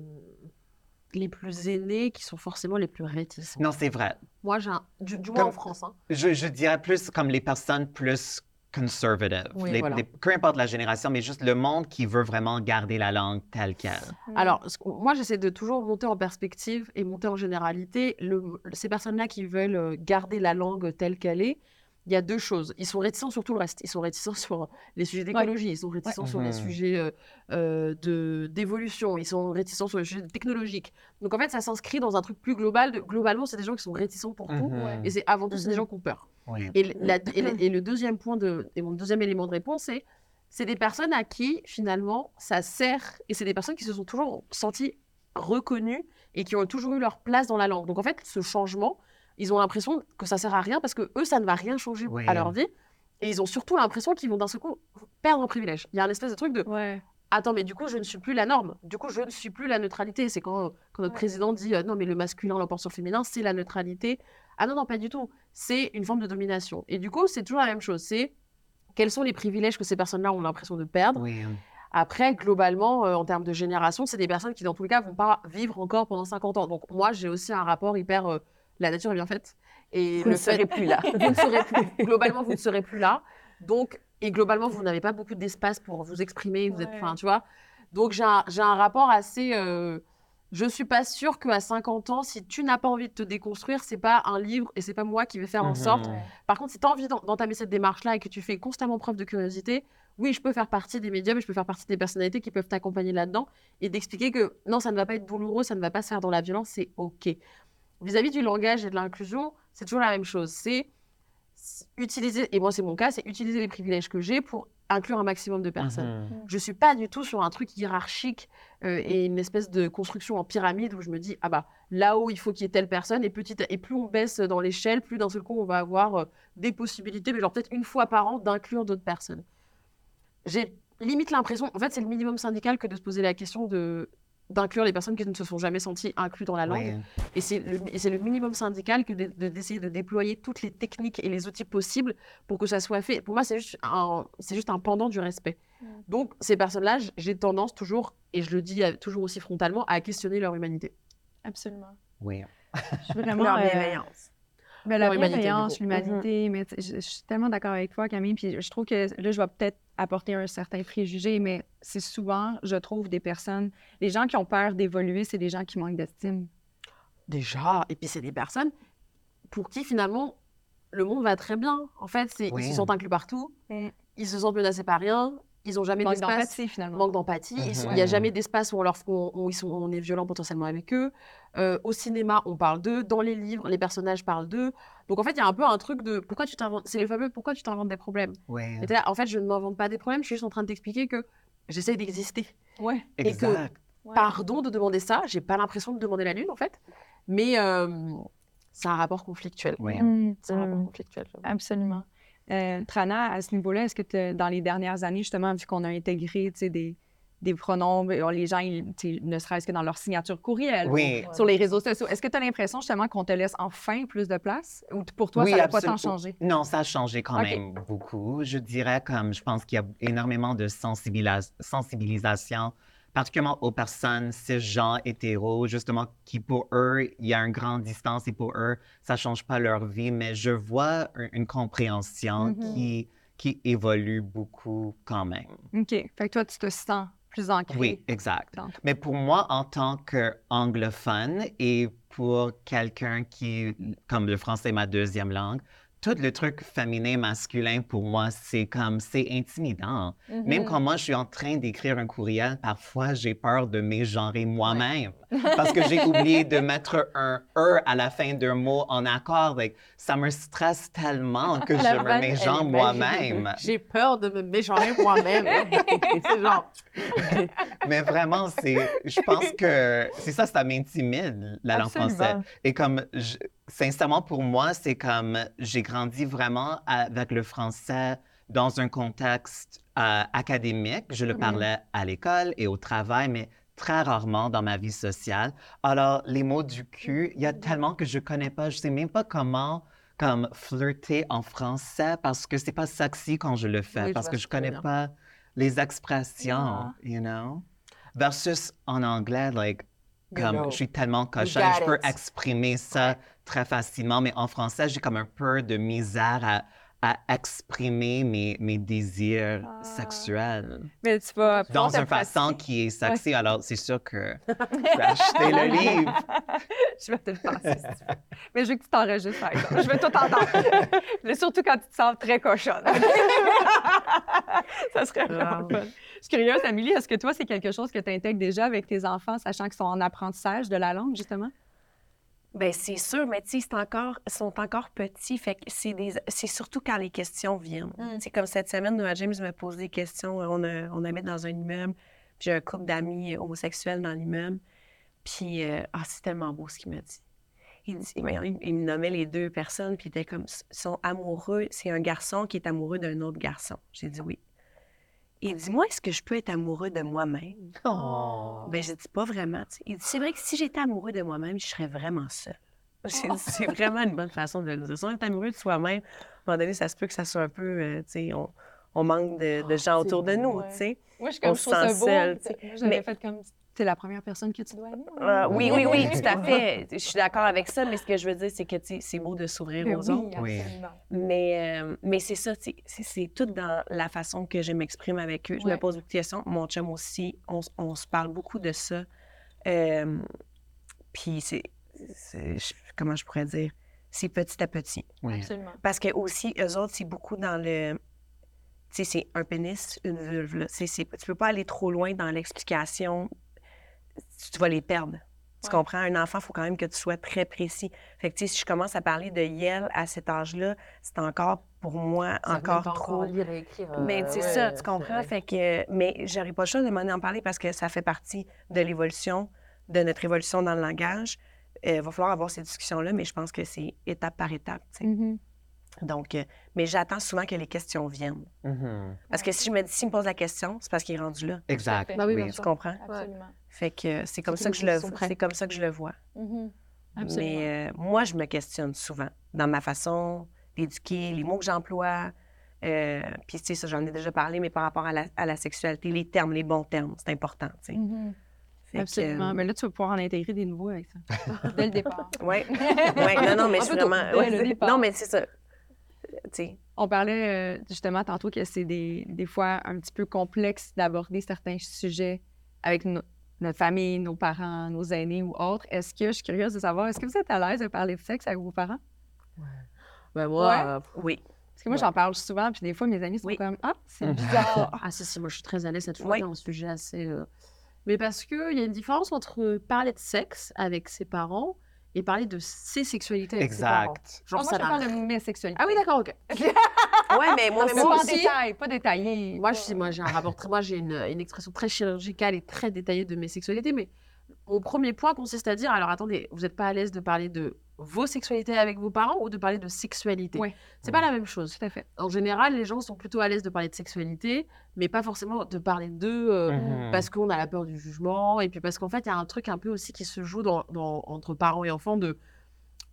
[SPEAKER 3] les plus aînées qui sont forcément les plus réticentes.
[SPEAKER 5] Non, c'est vrai.
[SPEAKER 3] Moi, j'ai un- du, du moins
[SPEAKER 5] Comme-
[SPEAKER 3] en France. hein.
[SPEAKER 5] Je, je dirais plus comme les personnes plus conservative.
[SPEAKER 3] Oui,
[SPEAKER 5] Les-
[SPEAKER 3] voilà.
[SPEAKER 5] les- peu importe la génération, mais juste le monde qui veut vraiment garder la langue telle qu'elle.
[SPEAKER 3] Alors, ce qu'on- moi, j'essaie de toujours monter en perspective et monter en généralité. Le- ces personnes-là qui veulent euh, garder la langue telle qu'elle est, il y a deux choses. Ils sont réticents sur tout le reste. Ils sont réticents sur les sujets d'écologie, ils sont réticents sur les
[SPEAKER 5] Mhm.
[SPEAKER 3] sujets euh, euh, de- d'évolution, ils sont réticents sur les sujets technologiques. Donc, en fait, ça s'inscrit dans un truc plus global. de- globalement, c'est des gens qui sont réticents pour tout.
[SPEAKER 5] Mhm.
[SPEAKER 3] Et c'est avant tout, c'est des
[SPEAKER 2] Mhm.
[SPEAKER 3] gens qui ont peur.
[SPEAKER 5] Oui.
[SPEAKER 3] Et, le- la- et le- et le deuxième point de, et mon deuxième élément de réponse, c'est c'est des personnes à qui finalement ça sert, et c'est des personnes qui se sont toujours senties reconnues et qui ont toujours eu leur place dans la langue. Donc en fait, ce changement, ils ont l'impression que ça sert à rien parce que eux, ça ne va rien changer à leur vie, et ils ont surtout l'impression qu'ils vont d'un seul coup perdre un privilège. Il y a un espèce de truc de
[SPEAKER 2] Ouais.
[SPEAKER 3] attends, mais du coup, je ne suis plus la norme. Du coup, je ne suis plus la neutralité. C'est quand, quand notre
[SPEAKER 2] Ouais.
[SPEAKER 3] président dit euh, non, mais le masculin l'emporte sur le féminin, c'est la neutralité. Ah non, non, pas du tout. C'est une forme de domination. Et du coup, c'est toujours la même chose. C'est quels sont les privilèges que ces personnes-là ont l'impression de perdre.
[SPEAKER 5] Oui.
[SPEAKER 3] Après, globalement, euh, en termes de génération, c'est des personnes qui, dans tous les cas, vont pas vivre encore pendant 50 ans. Donc, moi, j'ai aussi un rapport hyper. euh, la nature est bien faite. Et
[SPEAKER 4] Vous
[SPEAKER 3] le
[SPEAKER 4] ne serez
[SPEAKER 3] fait-
[SPEAKER 4] plus là.
[SPEAKER 3] vous ne serez plus. Globalement, vous ne serez plus là. Donc, et globalement, vous n'avez pas beaucoup d'espace pour vous exprimer. Vous êtes,
[SPEAKER 2] Ouais.
[SPEAKER 3] enfin, tu vois. Donc, j'ai un, rapport assez. euh, je suis pas sûre qu'à 50 ans, si tu n'as pas envie de te déconstruire, c'est pas un livre et c'est pas moi qui vais faire en
[SPEAKER 5] Mhm.
[SPEAKER 3] sorte. Par contre, si tu as envie d'en- d'entamer cette démarche-là et que tu fais constamment preuve de curiosité, oui, je peux faire partie des médiums et je peux faire partie des personnalités qui peuvent t'accompagner là-dedans et d'expliquer que non, ça ne va pas être douloureux, ça ne va pas se faire dans la violence, c'est OK. Vis-à-vis du langage et de l'inclusion, c'est toujours la même chose. C'est utiliser, et moi c'est mon cas, c'est utiliser les privilèges que j'ai pour inclure un maximum de personnes.
[SPEAKER 5] Mhm.
[SPEAKER 3] Je suis pas du tout sur un truc hiérarchique euh, et une espèce de construction en pyramide où je me dis ah bah là-haut il faut qu'il y ait telle personne et petit et plus on baisse dans l'échelle, plus d'un seul coup on va avoir euh, des possibilités, mais genre peut-être une fois par an d'inclure d'autres personnes. J'ai limite l'impression, en fait c'est le minimum syndical que de se poser la question de d'inclure les personnes qui ne se sont jamais senties incluses dans la langue. Et c'est le, minimum syndical que de- de- d'essayer de, déployer toutes les techniques et les outils possibles pour que ça soit fait. Pour moi, c'est juste un, c'est juste un pendant du respect. Donc, ces personnes-là, j'ai tendance toujours, et je le dis toujours aussi frontalement, à questionner leur humanité.
[SPEAKER 2] Absolument.
[SPEAKER 5] Oui.
[SPEAKER 2] Je suis vraiment.
[SPEAKER 4] Leur
[SPEAKER 2] euh,
[SPEAKER 4] bienveillance.
[SPEAKER 2] Ben, la
[SPEAKER 3] Leur humanité,
[SPEAKER 2] bienveillance, l'humanité, mais je, je suis tellement d'accord avec toi, Camille. Puis je trouve que là, je vais peut-être apporter un certain préjugé, mais c'est souvent, je trouve, des personnes, les gens qui ont peur d'évoluer, c'est des gens qui manquent d'estime.
[SPEAKER 3] Déjà, et puis c'est des personnes pour qui, finalement, le monde va très bien. En fait,
[SPEAKER 5] Oui.
[SPEAKER 3] ils se sentent inclus partout,
[SPEAKER 2] Mm.
[SPEAKER 3] ils se sentent menacés par rien, ils ont jamais
[SPEAKER 2] Manque
[SPEAKER 3] d'espace.
[SPEAKER 2] d'empathie, finalement.
[SPEAKER 3] Manque d'empathie. Sont- Il
[SPEAKER 5] Mhm.
[SPEAKER 3] n'y a jamais d'espace où, on leur, où, où ils sont, on est violent potentiellement avec eux. Euh, au cinéma, on parle d'eux. Dans les livres, les personnages parlent d'eux. Donc en fait, il y a un peu un truc de pourquoi tu t'inventes. C'est le fameux pourquoi tu t'inventes des problèmes.
[SPEAKER 5] Ouais.
[SPEAKER 3] Et t'es là, en fait, je ne m'invente pas des problèmes. Je suis juste en train de t'expliquer que j'essaie d'exister.
[SPEAKER 2] Ouais.
[SPEAKER 3] et que-.
[SPEAKER 2] Ouais.
[SPEAKER 3] Pardon de demander ça. J'ai pas l'impression de demander la lune en fait. Mais euh, c'est un rapport conflictuel.
[SPEAKER 5] Ouais.
[SPEAKER 2] Mm,
[SPEAKER 3] C'est un rapport
[SPEAKER 2] mm,
[SPEAKER 3] conflictuel.
[SPEAKER 2] Absolument. Euh, Trana, à ce niveau-là, est-ce que dans les dernières années, justement, vu qu'on a intégré des, des pronoms, ben, les gens, ils- ne serait-ce que dans leur signature courriel,
[SPEAKER 5] Oui.
[SPEAKER 2] ou sur les réseaux sociaux, est-ce que tu as l'impression justement qu'on te laisse enfin plus de place? Ou pour toi,
[SPEAKER 5] Oui,
[SPEAKER 2] ça n'a pas tant changé?
[SPEAKER 5] Non, ça a changé quand même beaucoup. Je dirais comme je pense qu'il y a énormément de sensibilis- sensibilisation, particulièrement aux personnes cisgenres, hétéros, justement, qui pour eux, il y a une grande distance et pour eux, ça ne change pas leur vie, mais je vois un- une compréhension
[SPEAKER 2] Mhm.
[SPEAKER 5] qui, qui évolue beaucoup quand même.
[SPEAKER 2] OK. Fait que toi, tu te sens plus ancré.
[SPEAKER 5] Oui, exact. Mais pour moi, en tant qu'anglophone et pour quelqu'un qui, comme le français est ma deuxième langue, tout le truc féminin, masculin, pour moi, c'est comme, c'est intimidant. Même quand moi, je suis en train d'écrire un courriel, parfois, j'ai peur de mégenrer moi-même. Parce que j'ai oublié de mettre un « e » à la fin d'un mot en accord. Like, ça me stresse tellement que je me mégenre moi-même.
[SPEAKER 3] J'ai peur de me mégenrer moi-même. c'est genre.
[SPEAKER 5] Mais vraiment, c'est, je pense que c'est ça, ça m'intimide, la langue française. Et comme, je- sincèrement, pour moi, c'est comme, j'ai grandi vraiment avec le français dans un contexte euh, académique. Je le
[SPEAKER 2] Mhm.
[SPEAKER 5] parlais à l'école et au travail, mais très rarement dans ma vie sociale. Alors, les mots du cul, il y a tellement que je connais pas. Je sais même pas comment comme flirter en français parce que c'est pas sexy quand je le fais,
[SPEAKER 3] Oui,
[SPEAKER 5] parce que je
[SPEAKER 3] veux
[SPEAKER 5] connais pas les expressions,
[SPEAKER 2] Ah.
[SPEAKER 5] you know? Versus en anglais, like,
[SPEAKER 3] You
[SPEAKER 5] comme
[SPEAKER 3] know.
[SPEAKER 5] je suis tellement cochonne, je peux
[SPEAKER 3] it.
[SPEAKER 5] exprimer ça très facilement, mais en français, j'ai comme un peu de misère à, à exprimer mes, mes désirs
[SPEAKER 2] Ah.
[SPEAKER 5] sexuels
[SPEAKER 2] Mais tu vas
[SPEAKER 5] dans une façon qui est sexy. Alors, c'est sûr que je vais acheter le livre.
[SPEAKER 2] je vais te le passer si tu veux. Mais je veux que tu t'enregistres, par exemple. Je veux tout entendre. Mais surtout quand tu te sens très cochonne. ça serait vraiment
[SPEAKER 4] Wow.
[SPEAKER 2] fun. Je suis curieuse, Amélie, est-ce que toi, c'est quelque chose que tu intègres déjà avec tes enfants, sachant qu'ils sont en apprentissage de la langue, justement?
[SPEAKER 4] Bien, c'est sûr, mais tu sais, c'est encore, ils sont encore petits. Fait que c'est, des, c'est surtout quand les questions viennent.
[SPEAKER 2] Mm.
[SPEAKER 4] C'est comme cette semaine, Noah James me pose des questions. On, a- on habite dans un immeuble. puis J'ai un couple d'amis homosexuels dans l'immeuble. Puis, euh, ah, c'est tellement beau ce qu'il m'a dit. Il, dit- il, il- il me nommait les deux personnes, puis il était comme, ils sont amoureux. C'est un garçon qui est amoureux d'un autre garçon. J'ai dit oui. Il dit, moi, est-ce que je peux être amoureux de moi-même?
[SPEAKER 5] Oh.
[SPEAKER 4] Ben, je dis pas vraiment. Il dit, c'est vrai que si j'étais amoureux de moi-même, je serais vraiment seule. Dit, c'est vraiment une bonne façon de le dire. Si on est amoureux de soi-même, à un moment donné, ça se peut que ça soit un peu, euh, tu sais, on, on manque de, de gens autour de nous,
[SPEAKER 2] ouais.
[SPEAKER 4] tu sais.
[SPEAKER 2] Moi, je,
[SPEAKER 4] comme, On je trouve se ça beau. seul.
[SPEAKER 2] Moi, j'avais
[SPEAKER 4] Mais-
[SPEAKER 2] fait comme... T'es la première personne que tu dois aimer.
[SPEAKER 4] Euh, oui, oui, oui, tout à fait. Je suis d'accord avec ça, mais ce que je veux dire, c'est que, tu c'est beau de s'ouvrir
[SPEAKER 2] Mais
[SPEAKER 4] aux
[SPEAKER 2] oui,
[SPEAKER 4] autres.
[SPEAKER 2] Absolument.
[SPEAKER 4] Mais, euh, mais c'est ça, tu c'est, c'est tout dans la façon que je m'exprime avec eux. Je
[SPEAKER 2] Ouais.
[SPEAKER 4] me pose beaucoup de questions. Mon chum aussi, on, on se parle beaucoup de ça. Euh, puis c'est, comment je pourrais dire, c'est petit à petit.
[SPEAKER 5] Oui.
[SPEAKER 2] Absolument.
[SPEAKER 4] Parce que aussi, eux autres, c'est beaucoup dans le... Tu sais, c'est un pénis, une vulve. Là. C'est- tu peux pas aller trop loin dans l'explication. Tu, vas les perdre. Tu
[SPEAKER 2] Ouais.
[SPEAKER 4] comprends? Un enfant, il faut quand même que tu sois très précis. Fait que, tu sais, si je commence à parler de Yel à cet âge-là, c'est encore, pour moi, encore trop...
[SPEAKER 3] lire et écrire.
[SPEAKER 4] Mais c'est ça, tu comprends? Fait que, mais j'aurais pas le choix de m'en en parler parce que ça fait partie de l'évolution, de notre évolution dans le langage. Il va falloir avoir ces discussions-là, mais je pense que c'est étape par étape. tu sais.
[SPEAKER 2] Mhm.
[SPEAKER 4] Donc, euh, mais j'attends souvent que les questions viennent.
[SPEAKER 5] Mhm.
[SPEAKER 4] Parce que si je me dis, s'il me pose la question, c'est parce qu'il est rendu là.
[SPEAKER 5] Exact.
[SPEAKER 3] Bah oui,
[SPEAKER 5] oui.
[SPEAKER 4] Tu comprends?
[SPEAKER 2] Absolument.
[SPEAKER 4] Fait que euh, c'est comme ça que je le c'est comme ça que je le vois.
[SPEAKER 2] Mhm. Absolument.
[SPEAKER 4] Mais euh, moi, je me questionne souvent dans ma façon d'éduquer, les mots que j'emploie. Euh, Puis, tu sais, ça, j'en ai déjà parlé, mais par rapport à la, à la sexualité, les termes, les bons termes, c'est important, tu sais.
[SPEAKER 2] Mhm.
[SPEAKER 4] Que,
[SPEAKER 2] Absolument. Mais là, tu vas pouvoir en intégrer des nouveaux avec ça. Dès le départ.
[SPEAKER 4] Oui, ouais, non, non, mais je suis vraiment. ouais,
[SPEAKER 2] dès le
[SPEAKER 4] c'est-
[SPEAKER 2] départ.
[SPEAKER 4] non, mais c'est ça. Sais,
[SPEAKER 2] On parlait euh, justement tantôt que c'est des, des fois un petit peu complexe d'aborder certains sujets avec no- notre famille, nos parents, nos aînés ou autres. Est-ce que je suis curieuse de savoir, est-ce que vous êtes à l'aise de parler de sexe avec vos parents?
[SPEAKER 3] Ben moi,
[SPEAKER 2] Ouais.
[SPEAKER 3] euh,
[SPEAKER 4] oui.
[SPEAKER 2] Parce que moi, j'en parle souvent, puis des fois, mes amis sont
[SPEAKER 4] Oui.
[SPEAKER 2] comme Ah, c'est bizarre.
[SPEAKER 3] Ah, si, si, moi je suis très à l'aise, toujours
[SPEAKER 4] Oui.
[SPEAKER 3] été un sujet assez. euh, Mais parce qu'il y a une différence entre parler de sexe avec ses parents et parler de ses sexualités avec ses.
[SPEAKER 5] Exact.
[SPEAKER 3] Genre,
[SPEAKER 2] Ah, moi,
[SPEAKER 3] ça
[SPEAKER 2] je parle de mes sexualités.
[SPEAKER 3] Ah oui, d'accord, ok.
[SPEAKER 4] Ouais, mais moi,
[SPEAKER 3] mais
[SPEAKER 2] Mais
[SPEAKER 3] moi
[SPEAKER 2] pas en
[SPEAKER 3] aussi-
[SPEAKER 2] détail, pas détaillé.
[SPEAKER 3] Moi, je, moi, j'ai un rapport très. Moi, j'ai une, une expression très chirurgicale et très détaillée de mes sexualités, mais mon premier point consiste à dire alors attendez, vous n'êtes pas à l'aise de parler de vos sexualités avec vos parents ou de parler de sexualité?
[SPEAKER 2] Ouais.
[SPEAKER 3] C'est pas la même chose.
[SPEAKER 2] Tout à fait.
[SPEAKER 3] En général, les gens sont plutôt à l'aise de parler de sexualité, mais pas forcément de parler d'eux euh,
[SPEAKER 5] Mhm.
[SPEAKER 3] parce qu'on a la peur du jugement et puis parce qu'en fait, il y a un truc un peu aussi qui se joue dans, dans- entre parents et enfants de.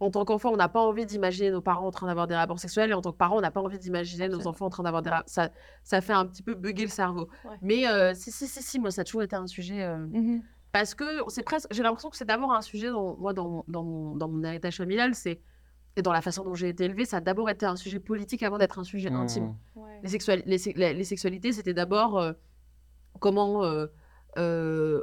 [SPEAKER 3] En tant qu'enfant, on n'a pas envie d'imaginer nos parents en train d'avoir des rapports sexuels et en tant que parents, on n'a pas envie d'imaginer nos enfants en train d'avoir des rapports. Ça, ça fait un petit peu bugger le cerveau.
[SPEAKER 2] Ouais.
[SPEAKER 3] Mais euh, si, si, si, si, moi, ça a toujours été un sujet. euh,
[SPEAKER 2] Mhm.
[SPEAKER 3] Parce que c'est presque. J'ai l'impression que c'est d'abord un sujet, dans, moi, dans, mon- dans, mon, dans mon héritage familial, c'est. Et dans la façon dont j'ai été élevée, ça a d'abord été un sujet politique avant d'être un sujet intime.
[SPEAKER 5] Mm.
[SPEAKER 3] Les, sexuali- les, se- les- les sexualités, c'était d'abord euh, comment euh, euh,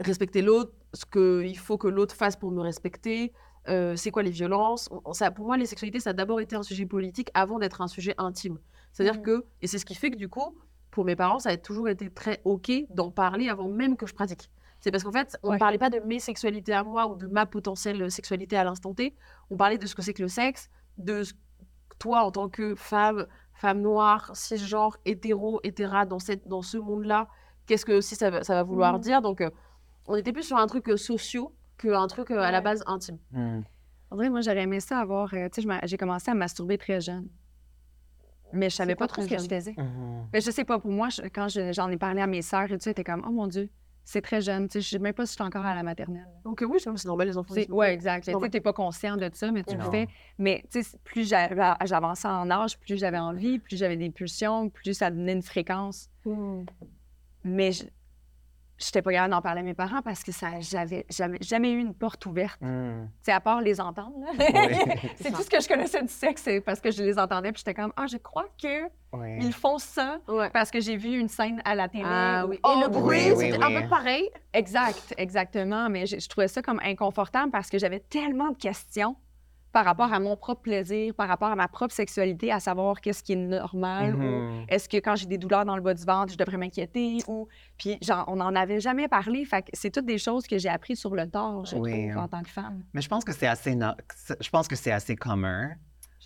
[SPEAKER 3] respecter l'autre, ce qu'il faut que l'autre fasse pour me respecter, euh, c'est quoi les violences. On- ça, pour moi, les sexualités, ça a d'abord été un sujet politique avant d'être un sujet intime. C'est-à-dire
[SPEAKER 2] Mhm.
[SPEAKER 3] que, et c'est ce qui fait que du coup, pour mes parents, ça a toujours été très OK d'en parler avant même que je pratique. C'est parce qu'en fait, on ne
[SPEAKER 2] Ouais.
[SPEAKER 3] parlait pas de mes sexualités à moi ou de ma potentielle sexualité à l'instant T. On parlait de ce que c'est que le sexe, de ce- toi en tant que femme, femme noire, cisgenre, hétéro, hétéra dans, cette, dans ce monde-là, qu'est-ce que aussi ça va, ça va vouloir
[SPEAKER 2] Mhm.
[SPEAKER 3] dire? Donc, euh, on était plus sur un truc euh, sociaux qu'un truc euh, à la base intime.
[SPEAKER 5] Mm.
[SPEAKER 2] En vrai, moi, j'aurais aimé ça avoir. euh, tu sais, j'ai commencé à masturber très jeune. Mais je savais pas trop ce que je faisais.
[SPEAKER 5] Mhm.
[SPEAKER 2] Mais je sais pas, pour moi, je- quand je- j'en ai parlé à mes sœurs et tout ça, étaient comme, oh mon Dieu, c'est très jeune. Tu sais, je sais même pas si je suis encore à la maternelle.
[SPEAKER 3] Donc, oui, c'est normal, les enfants.
[SPEAKER 2] Ouais, exact. Tu t'es pas conscient de ça, mais tu le fais. Mais tu sais, plus j'a- j'avançais en âge, plus j'avais envie, plus j'avais des pulsions, plus ça devenait une fréquence.
[SPEAKER 3] Mm.
[SPEAKER 2] Mais je n'étais pas capable d'en parler à mes parents parce que ça j'avais jamais, jamais eu une porte ouverte.
[SPEAKER 5] Mm.
[SPEAKER 2] Tu sais, à part les entendre. là.
[SPEAKER 5] Oui.
[SPEAKER 2] c'est tout ce que je connaissais du sexe, c'est parce que je les entendais, puis j'étais comme, ah, je crois que
[SPEAKER 5] Oui.
[SPEAKER 2] ils font ça
[SPEAKER 3] Ouais.
[SPEAKER 2] parce que j'ai vu une scène à la télé.
[SPEAKER 3] Ah
[SPEAKER 2] ou-
[SPEAKER 3] oui.
[SPEAKER 2] Oh,
[SPEAKER 3] Et le bruit,
[SPEAKER 5] oui, oui,
[SPEAKER 3] c'était un peu pareil.
[SPEAKER 2] Exact, exactement. Mais je, je trouvais ça comme inconfortable parce que j'avais tellement de questions par rapport à mon propre plaisir, par rapport à ma propre sexualité, à savoir qu'est-ce qui est normal ou
[SPEAKER 5] Mhm.
[SPEAKER 2] est-ce que quand j'ai des douleurs dans le bas du ventre, je devrais m'inquiéter ou puis genre on n'en avait jamais parlé. Fait que c'est toutes des choses que j'ai appris sur le tard, je
[SPEAKER 5] Oui.
[SPEAKER 2] trouve, en tant que femme.
[SPEAKER 5] Mais je pense que c'est assez, no- je pense que c'est assez commun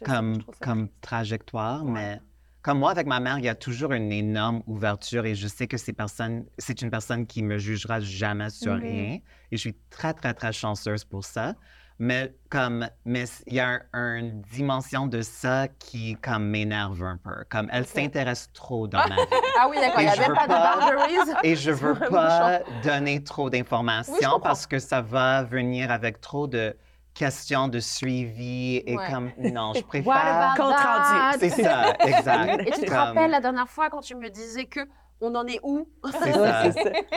[SPEAKER 5] comme, comme trajectoire, mais comme moi, avec ma mère, il y a toujours une énorme ouverture et je sais que ces personnes, c'est une personne qui me jugera jamais sur
[SPEAKER 2] Mhm.
[SPEAKER 5] rien et je suis très, très, très chanceuse pour ça. Mais comme, mais il y a un- une dimension de ça qui, comme, m'énerve un peu. Comme, elle s'intéresse trop dans ma vie.
[SPEAKER 3] Ah oui, d'accord,
[SPEAKER 5] Et
[SPEAKER 3] il n'y
[SPEAKER 5] je
[SPEAKER 3] avait
[SPEAKER 5] veux
[SPEAKER 3] pas de boundaries.
[SPEAKER 5] Et je veux pas donner trop d'informations
[SPEAKER 3] Oui,
[SPEAKER 5] parce que ça va venir avec trop de questions de suivi et
[SPEAKER 3] Ouais.
[SPEAKER 5] comme non, je préfère.
[SPEAKER 4] Compte rendu.
[SPEAKER 5] C'est ça, exact.
[SPEAKER 3] Et tu te
[SPEAKER 5] Comme-
[SPEAKER 3] rappelles la dernière fois quand tu me disais que on en est où?
[SPEAKER 5] C'est ça.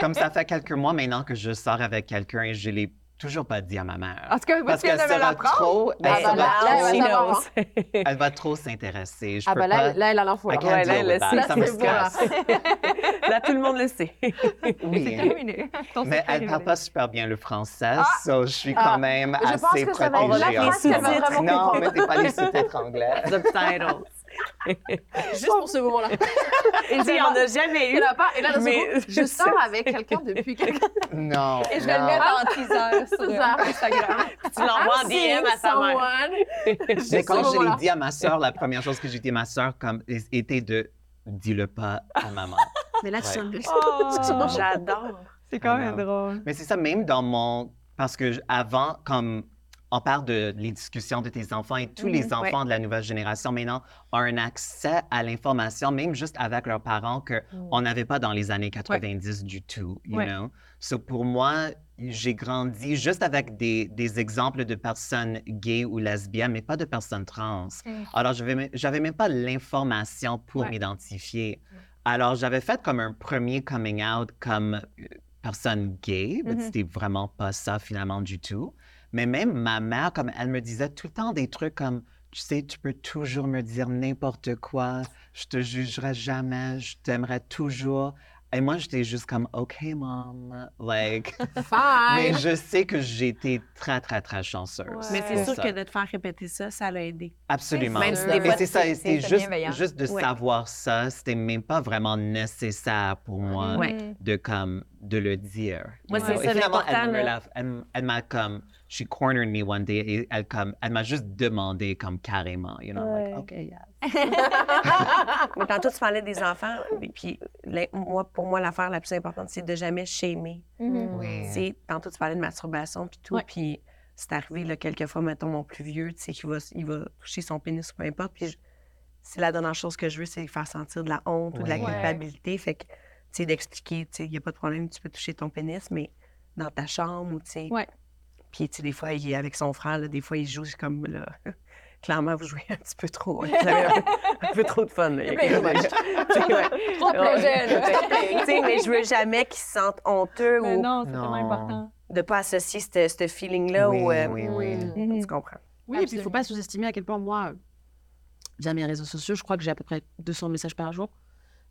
[SPEAKER 5] Comme ça fait quelques mois maintenant que je sors avec quelqu'un et je l'ai toujours pas dit à ma mère.
[SPEAKER 2] En tout cas,
[SPEAKER 5] Parce qu'elle
[SPEAKER 2] de me
[SPEAKER 5] sera
[SPEAKER 2] l'apprendre.
[SPEAKER 5] trop,
[SPEAKER 3] Ah
[SPEAKER 5] elle,
[SPEAKER 3] bah
[SPEAKER 5] va
[SPEAKER 3] là,
[SPEAKER 5] trop-
[SPEAKER 3] elle va
[SPEAKER 5] elle va trop s'intéresser. Je
[SPEAKER 3] Ah
[SPEAKER 5] peux
[SPEAKER 3] bah
[SPEAKER 5] pas.
[SPEAKER 3] là, là, elle a.
[SPEAKER 5] I
[SPEAKER 3] là.
[SPEAKER 4] Ouais, elle le sait.
[SPEAKER 5] Ça me
[SPEAKER 4] tout le monde le sait.
[SPEAKER 5] Oui.
[SPEAKER 2] Terminé. Ton
[SPEAKER 5] Mais elle
[SPEAKER 2] révélé.
[SPEAKER 5] parle pas super bien le français, so je suis
[SPEAKER 3] Ah.
[SPEAKER 5] quand même
[SPEAKER 3] Je pense
[SPEAKER 5] assez
[SPEAKER 3] que ça va
[SPEAKER 5] protégée.
[SPEAKER 3] va
[SPEAKER 5] moment.
[SPEAKER 3] vraiment
[SPEAKER 5] Non, mettez pas les sous-titres anglais.
[SPEAKER 4] Subtitles.
[SPEAKER 3] Juste pour ce moment-là.
[SPEAKER 4] Et puis, on n'a jamais
[SPEAKER 3] Il
[SPEAKER 4] eu.
[SPEAKER 3] n'y en a pas. Et là, d'un seul
[SPEAKER 4] Mais-
[SPEAKER 3] coup, je sors avec quelqu'un depuis quelques
[SPEAKER 5] Non.
[SPEAKER 2] Et je vais le mettre en teaser sur Instagram.
[SPEAKER 4] Tu l'envoies en DM à sa mère.
[SPEAKER 5] Mais quand je l'ai dit à ma sœur, la première chose que j'ai dit à ma sœur comme, était de dis-le pas à maman.
[SPEAKER 3] Mais là, tu
[SPEAKER 5] Ouais.
[SPEAKER 4] Oh, j'adore.
[SPEAKER 2] C'est quand même
[SPEAKER 5] know.
[SPEAKER 2] drôle.
[SPEAKER 5] Mais c'est ça, même dans mon. Parce que avant, comme on parle de les discussions de tes enfants et tous les
[SPEAKER 2] Mhm,
[SPEAKER 5] enfants de la nouvelle génération maintenant ont un accès à l'information, même juste avec leurs parents, qu'on n'avait pas dans les années 90 du tout, you
[SPEAKER 2] Ouais.
[SPEAKER 5] know? So pour moi, j'ai grandi juste avec des, des exemples de personnes gays ou lesbiennes, mais pas de personnes trans. Alors, je n'avais même pas l'information pour m'identifier. Alors, j'avais fait comme un premier coming out comme euh, personne gay, mais
[SPEAKER 2] Mhm.
[SPEAKER 5] c'était vraiment pas ça finalement du tout. Mais même ma mère, comme elle me disait tout le temps des trucs comme, tu sais, tu peux toujours me dire n'importe quoi, je te jugerai jamais, je t'aimerai toujours. Et moi, j'étais juste comme, OK, mom, like. Mais
[SPEAKER 3] Fine!
[SPEAKER 5] je sais que j'ai été très, très, très chanceuse.
[SPEAKER 4] Mais c'est sûr
[SPEAKER 5] ça.
[SPEAKER 4] que de te faire répéter ça, ça l'a aidé.
[SPEAKER 5] Absolument.
[SPEAKER 4] Même
[SPEAKER 3] si
[SPEAKER 5] Mais
[SPEAKER 3] des fois,
[SPEAKER 5] c'est ça,
[SPEAKER 2] c'est
[SPEAKER 5] juste,
[SPEAKER 2] bienveillant.
[SPEAKER 5] juste de
[SPEAKER 4] Ouais.
[SPEAKER 5] savoir ça, c'était même pas vraiment nécessaire pour moi
[SPEAKER 4] Ouais.
[SPEAKER 5] de comme de le dire.
[SPEAKER 4] Moi, c'est ça l'important,
[SPEAKER 5] elle me l'a- elle, elle m'a comme, she cornered me one day et elle comme, elle m'a juste demandé comme carrément, you know, like,
[SPEAKER 2] Ouais.
[SPEAKER 5] OK, yeah.
[SPEAKER 4] Mais tantôt, tu parlais des enfants. Et puis, moi, pour moi, l'affaire la plus importante, c'est de jamais shamer.
[SPEAKER 5] Oui.
[SPEAKER 4] Tu sais, tantôt, tu parlais de masturbation puis tout.
[SPEAKER 2] Ouais.
[SPEAKER 4] Puis, c'est arrivé, là, quelques fois, mettons, mon plus vieux, tu sais, qu'il va, il va toucher son pénis ou peu importe. Puis, c'est la dernière chose que je veux, c'est faire sentir de la honte ou de la
[SPEAKER 5] Ouais.
[SPEAKER 4] culpabilité. Fait que, sais, d'expliquer, tu sais, il n'y a pas de problème, tu peux toucher ton pénis, mais dans ta chambre ou, tu sais.
[SPEAKER 2] Ouais.
[SPEAKER 4] Puis, tu sais, des fois, il est avec son frère, là, des fois, il joue comme, là. Clairement, vous jouez un petit peu trop. hein. Vous avez un, un peu trop de fun. Là. Ouais.
[SPEAKER 2] Trop de.
[SPEAKER 4] Tu sais, mais je veux jamais qu'ils se sentent honteux
[SPEAKER 2] Mais
[SPEAKER 4] ou
[SPEAKER 2] non, c'est vraiment important.
[SPEAKER 4] de pas associer ce feeling-là
[SPEAKER 5] Oui,
[SPEAKER 4] ou. euh,
[SPEAKER 5] oui, oui.
[SPEAKER 2] Mhm.
[SPEAKER 4] Tu comprends?
[SPEAKER 3] Oui, et puis il ne faut pas sous-estimer à quel point moi, via mes réseaux sociaux, je crois que j'ai à peu près 200 messages par jour,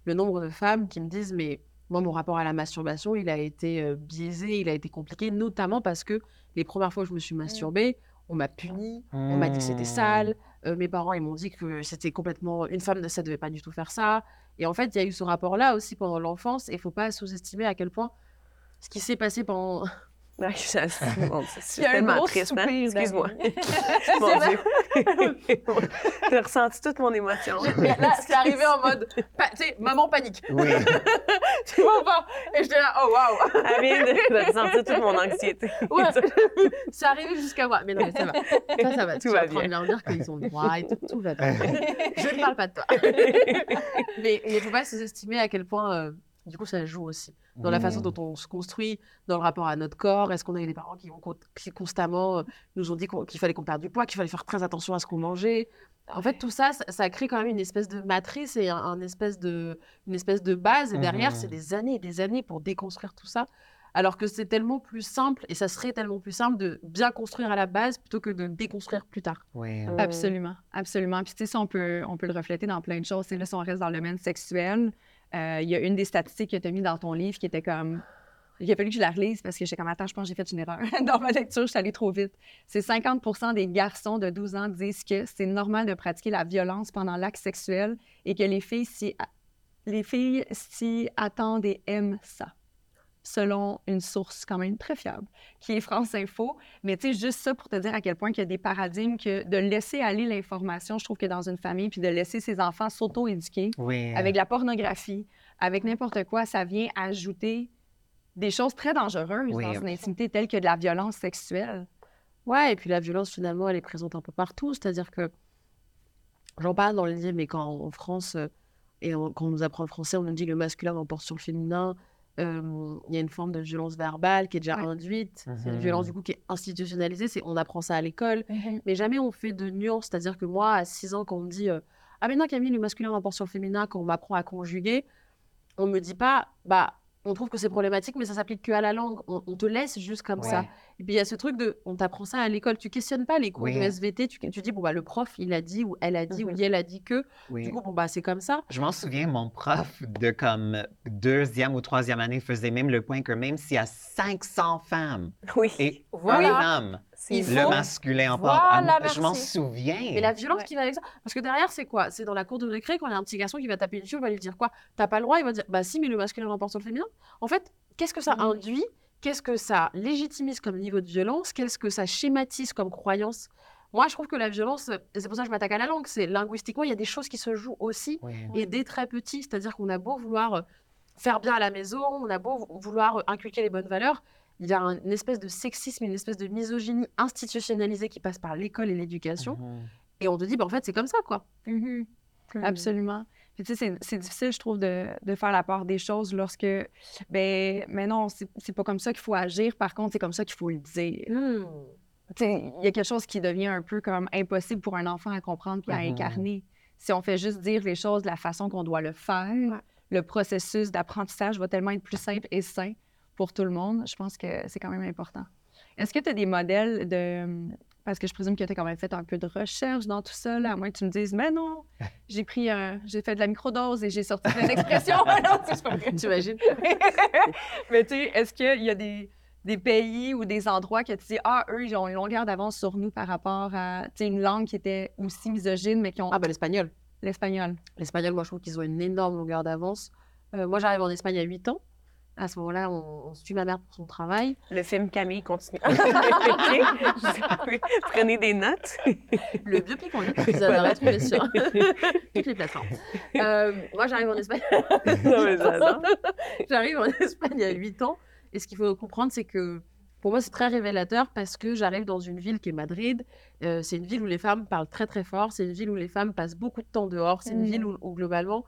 [SPEAKER 3] le nombre de femmes qui me disent mais moi mon rapport à la masturbation il a été euh, biaisé, il a été compliqué, notamment parce que les premières fois où je me suis masturbée, on m'a puni, on m'a dit que c'était sale, euh, mes parents ils m'ont dit que c'était complètement une femme ça devait pas du tout faire ça, et en fait il y a eu ce rapport là aussi pendant l'enfance et il faut pas sous-estimer à quel point ce qui s'est passé pendant
[SPEAKER 4] Ouais, je- c'est mon Dieu, c'est
[SPEAKER 2] Il y a un
[SPEAKER 4] tellement
[SPEAKER 2] gros
[SPEAKER 4] triste. hein? Excuse-moi. Mon Dieu. T'as ressenti toute mon émotion.
[SPEAKER 3] là c'est arrivé en mode pa- tu sais maman panique
[SPEAKER 5] Oui.
[SPEAKER 3] tu vois pas et j'étais là oh waouh
[SPEAKER 4] Amine, t'as ressenti toute mon anxiété.
[SPEAKER 3] Ouais, c'est arrivé jusqu'à moi. Mais non, mais ça va. Ça, ça va.
[SPEAKER 4] Tout
[SPEAKER 3] tu
[SPEAKER 4] va
[SPEAKER 3] es en train de leur dire qu'ils ont le droit et tout, tout va bien. Je ne parle pas de toi. mais il ne faut pas sous-estimer à quel point, euh, du coup, ça joue aussi. Dans la façon dont on se construit, dans le rapport à notre corps. Est-ce qu'on a eu des parents qui, ont, qui constamment euh, nous ont dit qu'il fallait qu'on perde du poids, qu'il fallait faire très attention à ce qu'on mangeait? En fait, tout ça, ça, ça crée quand même une espèce de matrice et un, un espèce de, une espèce de base. Et derrière,
[SPEAKER 5] Mhm.
[SPEAKER 3] c'est des années et des années pour déconstruire tout ça. Alors que c'est tellement plus simple, et ça serait tellement plus simple de bien construire à la base plutôt que de déconstruire plus tard.
[SPEAKER 5] Oui.
[SPEAKER 2] Absolument, absolument. Puis tu sais, ça, on peut, on peut le refléter dans plein de choses. C'est là, si on reste dans le domaine sexuel, euh, il y a une des statistiques que tu as mis dans ton livre qui était comme... Il a fallu que je la relise parce que j'étais comme, attends, je pense que j'ai fait une erreur. dans ma lecture, je suis allée trop vite. C'est 50% des garçons de 12 ans disent que c'est normal de pratiquer la violence pendant l'acte sexuel et que les filles s'y, les filles s'y attendent et aiment ça selon une source quand même très fiable, qui est France Info. Mais tu sais, juste ça pour te dire à quel point qu'il y a des paradigmes que de laisser aller l'information, je trouve que dans une famille, puis de laisser ses enfants s'auto-éduquer
[SPEAKER 5] Oui.
[SPEAKER 2] avec la pornographie, avec n'importe quoi, ça vient ajouter des choses très dangereuses
[SPEAKER 5] Oui.
[SPEAKER 2] dans une intimité telle que de la violence sexuelle.
[SPEAKER 3] Ouais, et puis la violence, finalement, elle est présente un peu partout. C'est-à-dire que, j'en parle dans le livre, mais quand en France, euh, et on- quand on nous apprend le français, on nous dit le masculin l'emporte sur le féminin, euh, il y a une forme de violence verbale qui est déjà
[SPEAKER 2] Ouais.
[SPEAKER 3] induite. C'est une violence, du coup, qui est institutionnalisée. C'est, on apprend ça à l'école, mais jamais on fait de nuances. C'est-à-dire que moi, à 6 ans, quand on me dit euh, Ah, mais non, Camille, le masculin l'emporte sur le féminin, quand on m'apprend à conjuguer, on me dit pas Bah, on trouve que c'est problématique, mais ça s'applique que à la langue. On, on te laisse juste comme ça. Et puis il y a ce truc de, on t'apprend ça à l'école, tu questionnes pas les cours
[SPEAKER 5] Oui.
[SPEAKER 3] de SVT, tu, tu dis, bon, bah, le prof, il a dit, ou elle a dit, ou
[SPEAKER 4] Mhm.
[SPEAKER 3] il a dit que,
[SPEAKER 5] Oui.
[SPEAKER 3] du coup, bon, bah, c'est comme ça.
[SPEAKER 5] Je m'en souviens, mon prof de comme deuxième ou troisième année faisait même le point que même s'il y a 500 femmes
[SPEAKER 4] Oui.
[SPEAKER 5] et
[SPEAKER 3] Voilà.
[SPEAKER 5] un homme, le masculin. Ah,
[SPEAKER 3] Voilà,
[SPEAKER 5] je m'en souviens.
[SPEAKER 3] Mais la violence
[SPEAKER 2] Ouais.
[SPEAKER 3] qui va avec ça. Parce que derrière, c'est quoi? C'est dans la cour de récré, quand il y a un petit garçon qui va taper dessus, on va lui dire quoi? T'as pas le droit Il va dire, bah si, mais le masculin l'emporte sur le féminin. En fait, qu'est-ce que ça
[SPEAKER 2] Mhm.
[SPEAKER 3] induit? Qu'est-ce que ça légitimise comme niveau de violence? Qu'est-ce que ça schématise comme croyance? Moi, je trouve que la violence, et c'est pour ça que je m'attaque à la langue, c'est linguistiquement, il y a des choses qui se jouent aussi
[SPEAKER 5] Oui.
[SPEAKER 3] et dès très petit. C'est-à-dire qu'on a beau vouloir faire bien à la maison, on a beau vou- vouloir inculquer les bonnes valeurs, il y a un- une espèce de sexisme, une espèce de misogynie institutionnalisée qui passe par l'école et l'éducation.
[SPEAKER 5] Mhm.
[SPEAKER 3] Et on te dit, bah, en fait, c'est comme ça, quoi.
[SPEAKER 2] Absolument. Puis, tu sais, c'est- c'est difficile, je trouve, de, de faire la part des choses lorsque, ben, mais non, c'est c'est pas comme ça qu'il faut agir. Par contre, c'est comme ça qu'il faut le dire. Tu sais, il y a quelque chose qui devient un peu comme impossible pour un enfant à comprendre puis à incarner. Si on fait juste dire les choses de la façon qu'on doit le faire, le processus d'apprentissage va tellement être plus simple et sain pour tout le monde. Je pense que c'est quand même important. Est-ce que tu as des modèles de, parce que je présume que tu as quand même fait un peu de recherche dans tout ça, là, à moins que tu me dises, mais non, j'ai pris, j'ai fait de la microdose et j'ai sorti plein d'expressions. vrai.
[SPEAKER 3] T'imagines?
[SPEAKER 2] mais tu sais, est-ce qu'il y a des, des pays ou des endroits que tu dis, ah, eux, ils ont une longueur d'avance sur nous par rapport à, tu sais, une langue qui était aussi misogyne, mais qui ont
[SPEAKER 3] Ah, ben l'espagnol.
[SPEAKER 2] l'espagnol.
[SPEAKER 3] L'espagnol, moi, je trouve qu'ils ont une énorme longueur d'avance. Euh, moi, j'arrive en Espagne à 8 ans. À ce moment-là, on, on suit ma mère pour son travail.
[SPEAKER 4] Le film Camille continue. Prenez des notes.
[SPEAKER 3] Le biopic en ligne, vous allez retrouver sur toutes les plateformes. Euh, moi, j'arrive en Espagne.
[SPEAKER 4] Non, mais j'adore.
[SPEAKER 3] j'arrive en Espagne à 8 ans. Et ce qu'il faut comprendre, c'est que pour moi, c'est très révélateur parce que j'arrive dans une ville qui est Madrid. Euh, c'est une ville où les femmes parlent très, très fort. C'est une ville où les femmes passent beaucoup de temps dehors. C'est une
[SPEAKER 2] Mhm.
[SPEAKER 3] ville où, où, globalement,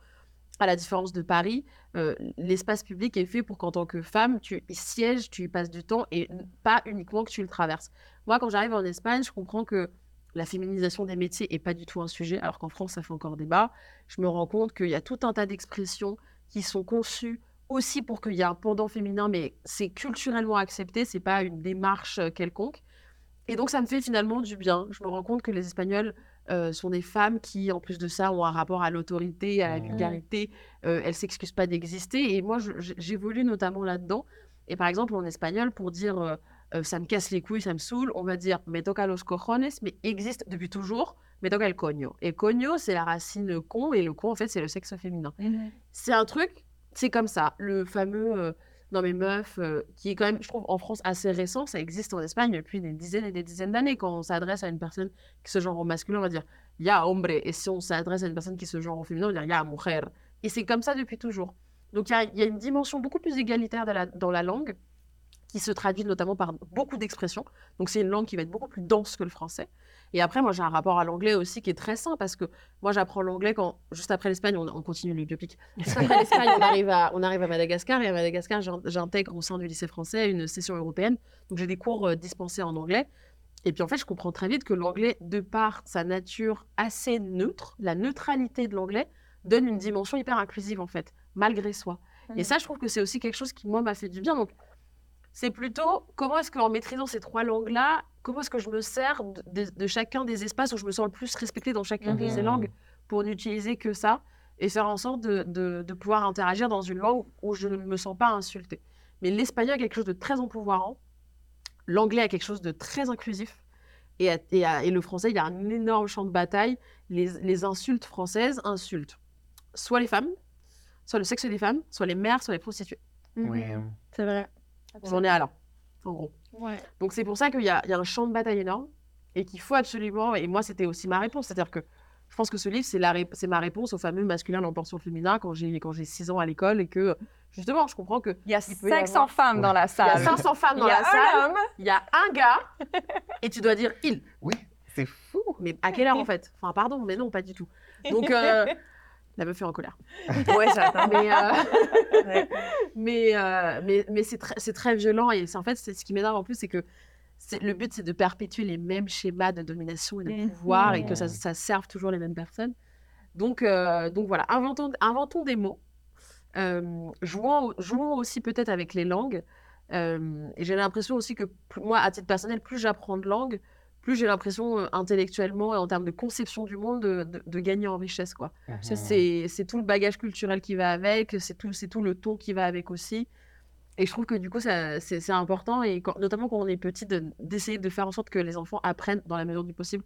[SPEAKER 3] à la différence de Paris, euh, l'espace public est fait pour qu'en tant que femme, tu y sièges, tu y passes du temps et pas uniquement que tu le traverses. Moi, quand j'arrive en Espagne, je comprends que la féminisation des métiers est pas du tout un sujet, alors qu'en France, ça fait encore débat. Je me rends compte qu'il y a tout un tas d'expressions qui sont conçues aussi pour qu'il y ait un pendant féminin, mais c'est culturellement accepté, c'est pas une démarche euh, quelconque. Et donc, ça me fait finalement du bien. Je me rends compte que les Espagnols euh, sont des femmes qui, en plus de ça, ont un rapport à l'autorité, à la vulgarité. Euh, elles s'excusent pas d'exister. Et moi, j'évolue notamment là-dedans. Et par exemple, en espagnol, pour dire euh, euh, ça me casse les couilles, ça me saoule, on va dire me toca los cojones, mais existe depuis toujours, me toca el coño. Et coño, c'est la racine con, et le con, en fait, c'est le sexe féminin. C'est un truc, c'est comme ça. Le fameux non mais meuf, euh, qui est quand même, je trouve, en France assez récent, ça existe en Espagne depuis des dizaines et des dizaines d'années. Quand on s'adresse à une personne qui se genre au masculin, on va dire ya hombre. Et si on s'adresse à une personne qui se genre au féminin, on va dire ya mujer. Et c'est comme ça depuis toujours. Donc il y a, une dimension beaucoup plus égalitaire dans dans la langue qui se traduit notamment par beaucoup d'expressions. Donc c'est une langue qui va être beaucoup plus dense que le français. Et après, moi j'ai un rapport à l'anglais aussi qui est très sain parce que moi j'apprends l'anglais quand, juste après l'Espagne, on, on continue le biopic. Juste après l'Espagne, on arrive, à, on arrive à Madagascar et à Madagascar, j'in- j'intègre au sein du lycée français une session européenne. Donc j'ai des cours euh, dispensés en anglais. Et puis en fait, je comprends très vite que l'anglais, de par sa nature assez neutre, la neutralité de l'anglais donne une dimension hyper inclusive en fait, malgré soi. Et ça, je trouve que c'est aussi quelque chose qui, moi, m'a fait du bien. Donc, c'est plutôt comment est-ce qu'en maîtrisant ces trois langues-là, comment est-ce que je me sers de, de- de chacun des espaces où je me sens le plus respectée dans chacune de ces
[SPEAKER 5] Mhm.
[SPEAKER 3] langues pour n'utiliser que ça et faire en sorte de, de- de pouvoir interagir dans une langue où je ne me sens pas insultée. Mais l'espagnol a quelque chose de très empouvoirant, l'anglais a quelque chose de très inclusif, et, à- et à- et le français, il y a un énorme champ de bataille. Les, les insultes françaises insultent soit les femmes, soit le sexe des femmes, soit les mères, soit les prostituées.
[SPEAKER 5] Oui.
[SPEAKER 2] C'est vrai.
[SPEAKER 3] On en est à là, en gros.
[SPEAKER 2] Ouais.
[SPEAKER 3] Donc c'est pour ça qu'il y, y a un champ de bataille énorme et qu'il faut absolument, et moi c'était aussi ma réponse, c'est-à-dire que je pense que ce livre, c'est la ré- ma réponse au fameux masculin l'emporte sur le féminin quand j'ai quand j'ai 6 ans à l'école et que justement je comprends que
[SPEAKER 2] Il y a
[SPEAKER 3] Il peut y
[SPEAKER 2] 500
[SPEAKER 3] avoir-
[SPEAKER 2] femmes dans la
[SPEAKER 3] il y a
[SPEAKER 2] salle.
[SPEAKER 3] 500 femmes dans
[SPEAKER 2] Il y a
[SPEAKER 3] la salle,
[SPEAKER 2] un homme.
[SPEAKER 3] il y a un gars et tu dois dire il.
[SPEAKER 5] Oui, c'est fou.
[SPEAKER 3] Mais à quelle heure en fait? Enfin pardon, mais non, pas du tout. Donc euh, la meuf est en colère.
[SPEAKER 4] Oui, j'attends.
[SPEAKER 3] Mais euh,
[SPEAKER 4] Ouais.
[SPEAKER 3] mais, euh, mais, mais c'est très, c'est très violent et c'est en fait c'est ce qui m'énerve en plus c'est que c'est, le but c'est de perpétuer les mêmes schémas de domination et de
[SPEAKER 2] Mhm.
[SPEAKER 3] pouvoir et que ça, ça serve toujours les mêmes personnes donc, euh, donc voilà inventons, inventons des mots euh, jouons, jouons aussi peut-être avec les langues Euh, et j'ai l'impression aussi que plus- moi à titre personnel plus j'apprends de langues plus j'ai l'impression euh, intellectuellement et en termes de conception du monde de, de- de gagner en richesse quoi
[SPEAKER 5] Mhm.
[SPEAKER 3] C'est c'est tout le bagage culturel qui va avec, c'est tout, c'est tout le ton qui va avec aussi. Et je trouve que du coup, ça- c'est important, et quand- notamment quand on est petit, de- d'essayer de, faire en sorte que les enfants apprennent, dans la mesure du possible,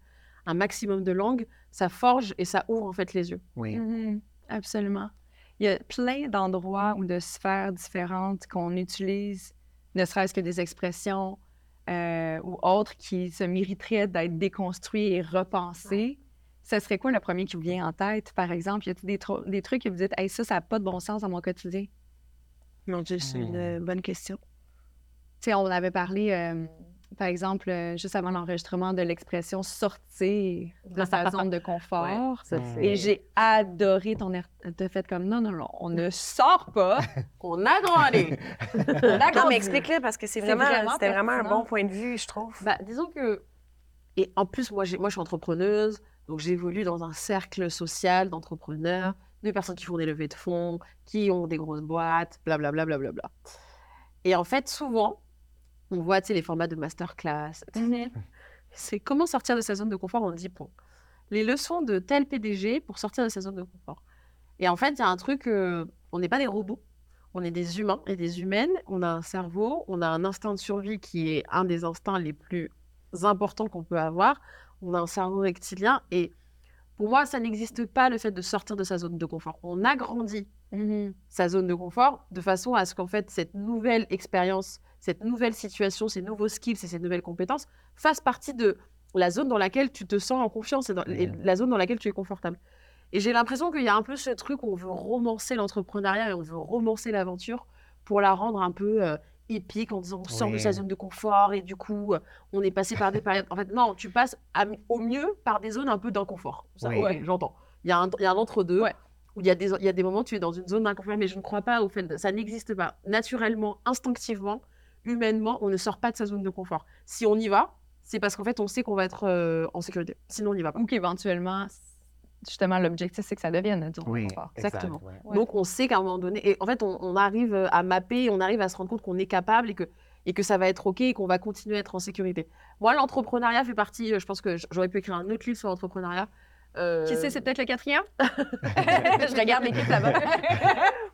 [SPEAKER 3] un maximum de langues. Ça forge et ça ouvre en fait les yeux.
[SPEAKER 5] Oui.
[SPEAKER 2] Mhm, Absolument. Il y a plein d'endroits ou de sphères différentes qu'on utilise, ne serait-ce que des expressions euh, ou autres qui se mériteraient d'être déconstruits et repensés. Ce serait quoi le premier qui vous vient en tête, par exemple? Y a-t-il des, trucs que vous dites, hey, ça, ça n'a pas de bon sens dans mon quotidien?
[SPEAKER 4] Mon Dieu, c'est une euh, bonne question.
[SPEAKER 2] Tu sais, on avait parlé, euh, par exemple, euh, juste avant l'enregistrement, de l'expression sortir de sa zone de confort. Et j'ai adoré ton air de fait comme non, non, non, on ne sort pas.
[SPEAKER 3] On a grand aller.
[SPEAKER 4] Non, mais explique-le parce que c'est vraiment,
[SPEAKER 2] vraiment
[SPEAKER 4] c'était vraiment un bon point de vue, je trouve.
[SPEAKER 3] Bah, disons que. Et en plus, moi, j'ai- moi je suis entrepreneuse, donc j'évolue dans un cercle social d'entrepreneurs, de personnes qui font des levées de fonds, qui ont des grosses boîtes, blablabla. Bla, bla, bla, bla. Et en fait, souvent, on voit les formats de masterclass. C'est comment sortir de sa zone de confort en 10 points. Les leçons de tel PDG pour sortir de sa zone de confort. Et en fait, il y a un truc, euh, on n'est pas des robots, on est des humains et des humaines, on a un cerveau, on a un instinct de survie qui est un des instincts les plus importants qu'on peut avoir, on a un cerveau rectilien et pour moi, ça n'existe pas le fait de sortir de sa zone de confort. On agrandit sa zone de confort de façon à ce qu'en fait cette nouvelle expérience, cette nouvelle situation, ces nouveaux skills et ces nouvelles compétences fassent partie de la zone dans laquelle tu te sens en confiance et, dans, et la zone dans laquelle tu es confortable. Et j'ai l'impression qu'il y a un peu ce truc où on veut romancer l'entrepreneuriat et on veut romancer l'aventure pour la rendre un peu euh, épique en disant on sort de sa zone de confort et du coup euh, on est passé par des périodes. En fait, non, tu passes à- au mieux par des zones un peu d'inconfort. Ça,
[SPEAKER 5] Oui.
[SPEAKER 3] j'entends. Il y a un, entre-deux
[SPEAKER 2] Ouais.
[SPEAKER 3] où il y, a des, il y a des moments où tu es dans une zone d'inconfort, mais je ne crois pas au fait de, ça n'existe pas. Naturellement, instinctivement, humainement, on ne sort pas de sa zone de confort. Si on y va, c'est parce qu'en fait on sait qu'on va être euh, en sécurité. Sinon, on n'y va pas.
[SPEAKER 2] Ou qu'éventuellement, justement, l'objectif, c'est que ça devienne notre zone de
[SPEAKER 5] Oui,
[SPEAKER 2] confort.
[SPEAKER 3] Exactement.
[SPEAKER 5] exact, ouais.
[SPEAKER 2] Ouais.
[SPEAKER 3] Donc, on sait qu'à un moment donné, et en fait, on, on arrive euh, à mapper, on arrive à se rendre compte qu'on est capable et que, et que ça va être OK et qu'on va continuer à être en sécurité. Moi, l'entrepreneuriat fait partie, euh, je pense que j'aurais pu écrire un autre livre sur l'entrepreneuriat. Euh,
[SPEAKER 2] Qui sait, c'est peut-être le quatrième? je regarde l'équipe là-bas.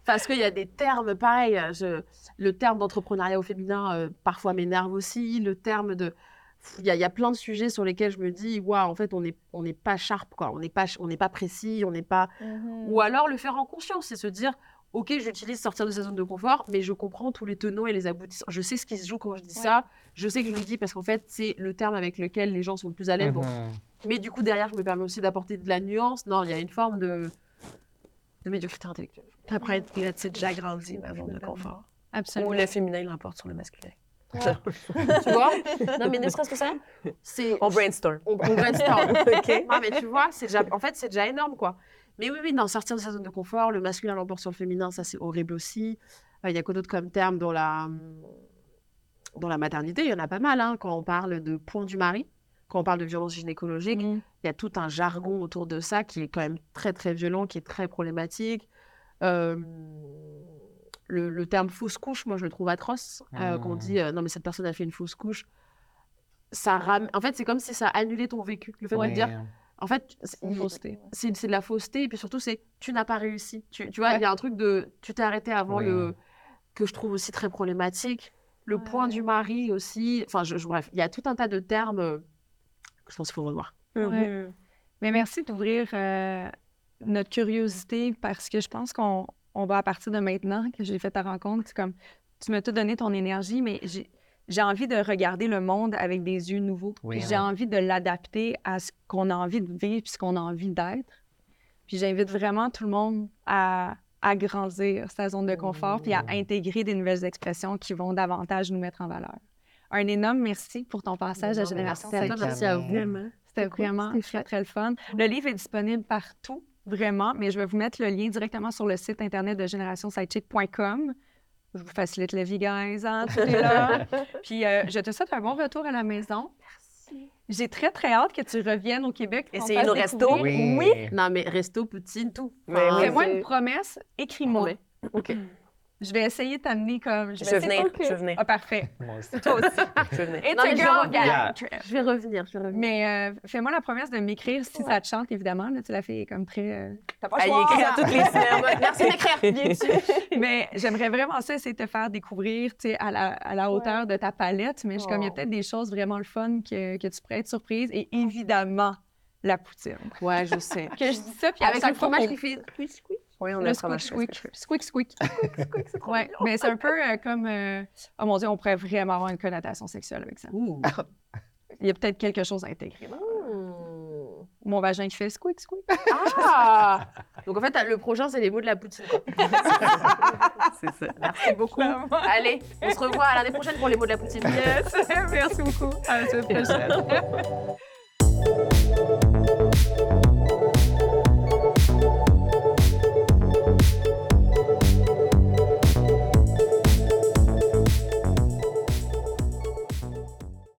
[SPEAKER 3] parce qu'il y a des termes pareils. euh, je- le terme d'entrepreneuriat au féminin, euh, parfois m'énerve aussi. Le terme de. Il y, a, il y a plein de sujets sur lesquels je me dis, waouh, en fait, on n'est on n'est pas sharp, quoi. On n'est pas, ch- on n'est pas précis, on n'est pas. Ou alors le faire en conscience, c'est se dire, ok, j'utilise sortir de sa zone de confort, mais je comprends tous les tenants et les aboutissants. Je sais ce qui se joue quand je dis
[SPEAKER 2] Ouais.
[SPEAKER 3] ça. Je sais que je le dis parce qu'en fait, c'est le terme avec lequel les gens sont le plus à l'aise.
[SPEAKER 5] Mhm.
[SPEAKER 3] Mais du coup, derrière, je me permets aussi d'apporter de la nuance. Non, il y a une forme de, de médiocrité intellectuelle.
[SPEAKER 4] Après, là, tu sais, j'agrandis ma zone de confort. Ou
[SPEAKER 2] Absolument.
[SPEAKER 4] le féminin l'emporte sur le masculin.
[SPEAKER 3] tu vois? Non, mais ne serait-ce que ça, c'est.
[SPEAKER 4] On brainstorm.
[SPEAKER 3] On, on brainstorm.
[SPEAKER 4] OK.
[SPEAKER 3] Non, mais tu vois, c'est déjà, en fait, c'est déjà énorme, quoi. Mais oui, oui, non, sortir de sa zone de confort, le masculin l'emporte sur le féminin, ça, c'est horrible aussi. Euh, Il y a quoi d'autre comme terme dans la, dans la maternité? Il y en a pas mal, hein, quand on parle de point du mari, quand on parle de violence gynécologique.
[SPEAKER 2] Mhm.
[SPEAKER 3] Il y a tout un jargon autour de ça qui est quand même très, très violent, qui est très problématique. Euh, le, le terme fausse couche, moi, je le trouve atroce. Euh, Qu'on
[SPEAKER 5] Mm.
[SPEAKER 3] dit, euh, non, mais cette personne a fait une fausse couche. Ça ram... En fait, c'est comme si ça annulait ton vécu. Le fait de dire, en fait, c'est- de la fausseté. Et puis surtout, c'est tu n'as pas réussi. Tu, tu vois, il
[SPEAKER 2] Ouais.
[SPEAKER 3] y a un truc de tu t'es arrêté avant le. que je trouve aussi très problématique. Le point du mari aussi. Enfin, je, je- bref, il y a tout un tas de termes euh, je pense qu'il faut revoir.
[SPEAKER 2] Ouais. Mais merci d'ouvrir euh, notre curiosité parce que je pense qu'on on va à partir de maintenant que j'ai fait ta rencontre, c'est comme tu m'as tout donné ton énergie, mais j'ai j'ai envie de regarder le monde avec des yeux nouveaux.
[SPEAKER 5] Oui.
[SPEAKER 2] J'ai envie de l'adapter à ce qu'on a envie de vivre puis ce qu'on a envie d'être. Puis j'invite vraiment tout le monde à agrandir sa zone de confort puis à intégrer des nouvelles expressions qui vont davantage nous mettre en valeur. Un énorme merci pour ton passage à Génération
[SPEAKER 3] merci à vous.
[SPEAKER 5] Vraiment.
[SPEAKER 2] C'était vraiment très, très le fun. Le livre est disponible partout, vraiment, mais je vais vous mettre le lien directement sur le site internet de générationsidechick.com. Je vous facilite la vie, guys. Hein? Tout est là. Puis euh, je te souhaite un bon retour à la maison. Merci. J'ai très, très hâte que tu reviennes au Québec. fasse
[SPEAKER 4] nos restos.
[SPEAKER 2] découvrir.
[SPEAKER 5] Oui.
[SPEAKER 3] Non, mais resto, poutine, tout.
[SPEAKER 4] Mais oui.
[SPEAKER 2] Fais-moi une promesse, écris-moi.
[SPEAKER 3] OK.
[SPEAKER 2] Je vais essayer de t'amener comme.
[SPEAKER 4] Je
[SPEAKER 2] vais
[SPEAKER 4] vais
[SPEAKER 2] essayer-
[SPEAKER 4] venir, je vais venir.
[SPEAKER 2] Ah, parfait.
[SPEAKER 5] Moi aussi.
[SPEAKER 2] Toi aussi.
[SPEAKER 4] Je vais venir.
[SPEAKER 2] It's
[SPEAKER 3] Non,
[SPEAKER 2] a
[SPEAKER 3] mais je
[SPEAKER 2] girl
[SPEAKER 3] vais
[SPEAKER 5] revenir.
[SPEAKER 2] trip.
[SPEAKER 3] Je vais revenir, je vais revenir.
[SPEAKER 2] Mais euh, fais-moi la promesse de m'écrire si ça te chante, évidemment. Là, tu l'as fait comme très. euh, T'as pas
[SPEAKER 4] écrit à toutes les semaines.
[SPEAKER 3] Merci d'écrire, bien sûr.
[SPEAKER 2] Mais j'aimerais vraiment ça, c'est te faire découvrir tu sais, à la, à la hauteur de ta palette. Mais je suis comme, il y a
[SPEAKER 3] Oh.
[SPEAKER 2] peut-être des choses vraiment le fun que, que tu pourrais être surprise. Et évidemment, la poutine.
[SPEAKER 3] Ouais, je sais.
[SPEAKER 2] Que je dis ça, puis
[SPEAKER 3] Avec
[SPEAKER 2] fois
[SPEAKER 3] fromage qui fait.
[SPEAKER 4] Oui, on a
[SPEAKER 2] Le
[SPEAKER 4] le
[SPEAKER 2] squeak,
[SPEAKER 4] fromage
[SPEAKER 2] squeak,
[SPEAKER 4] frais.
[SPEAKER 2] squeak, squeak. Ouais, mais c'est un peu euh, comme... euh, Oh mon Dieu, on pourrait vraiment avoir une connotation sexuelle avec ça.
[SPEAKER 3] Ouh.
[SPEAKER 2] Il y a peut-être quelque chose à intégrer. Mon vagin qui fait squeak, squeak.
[SPEAKER 3] Ah Donc en fait, le prochain, c'est les mots de la poutine.
[SPEAKER 4] C'est ça.
[SPEAKER 3] Merci beaucoup. Allez, on se revoit à l'année prochaine pour les mots de la poutine.
[SPEAKER 2] Yes, merci beaucoup. À la semaine prochaine.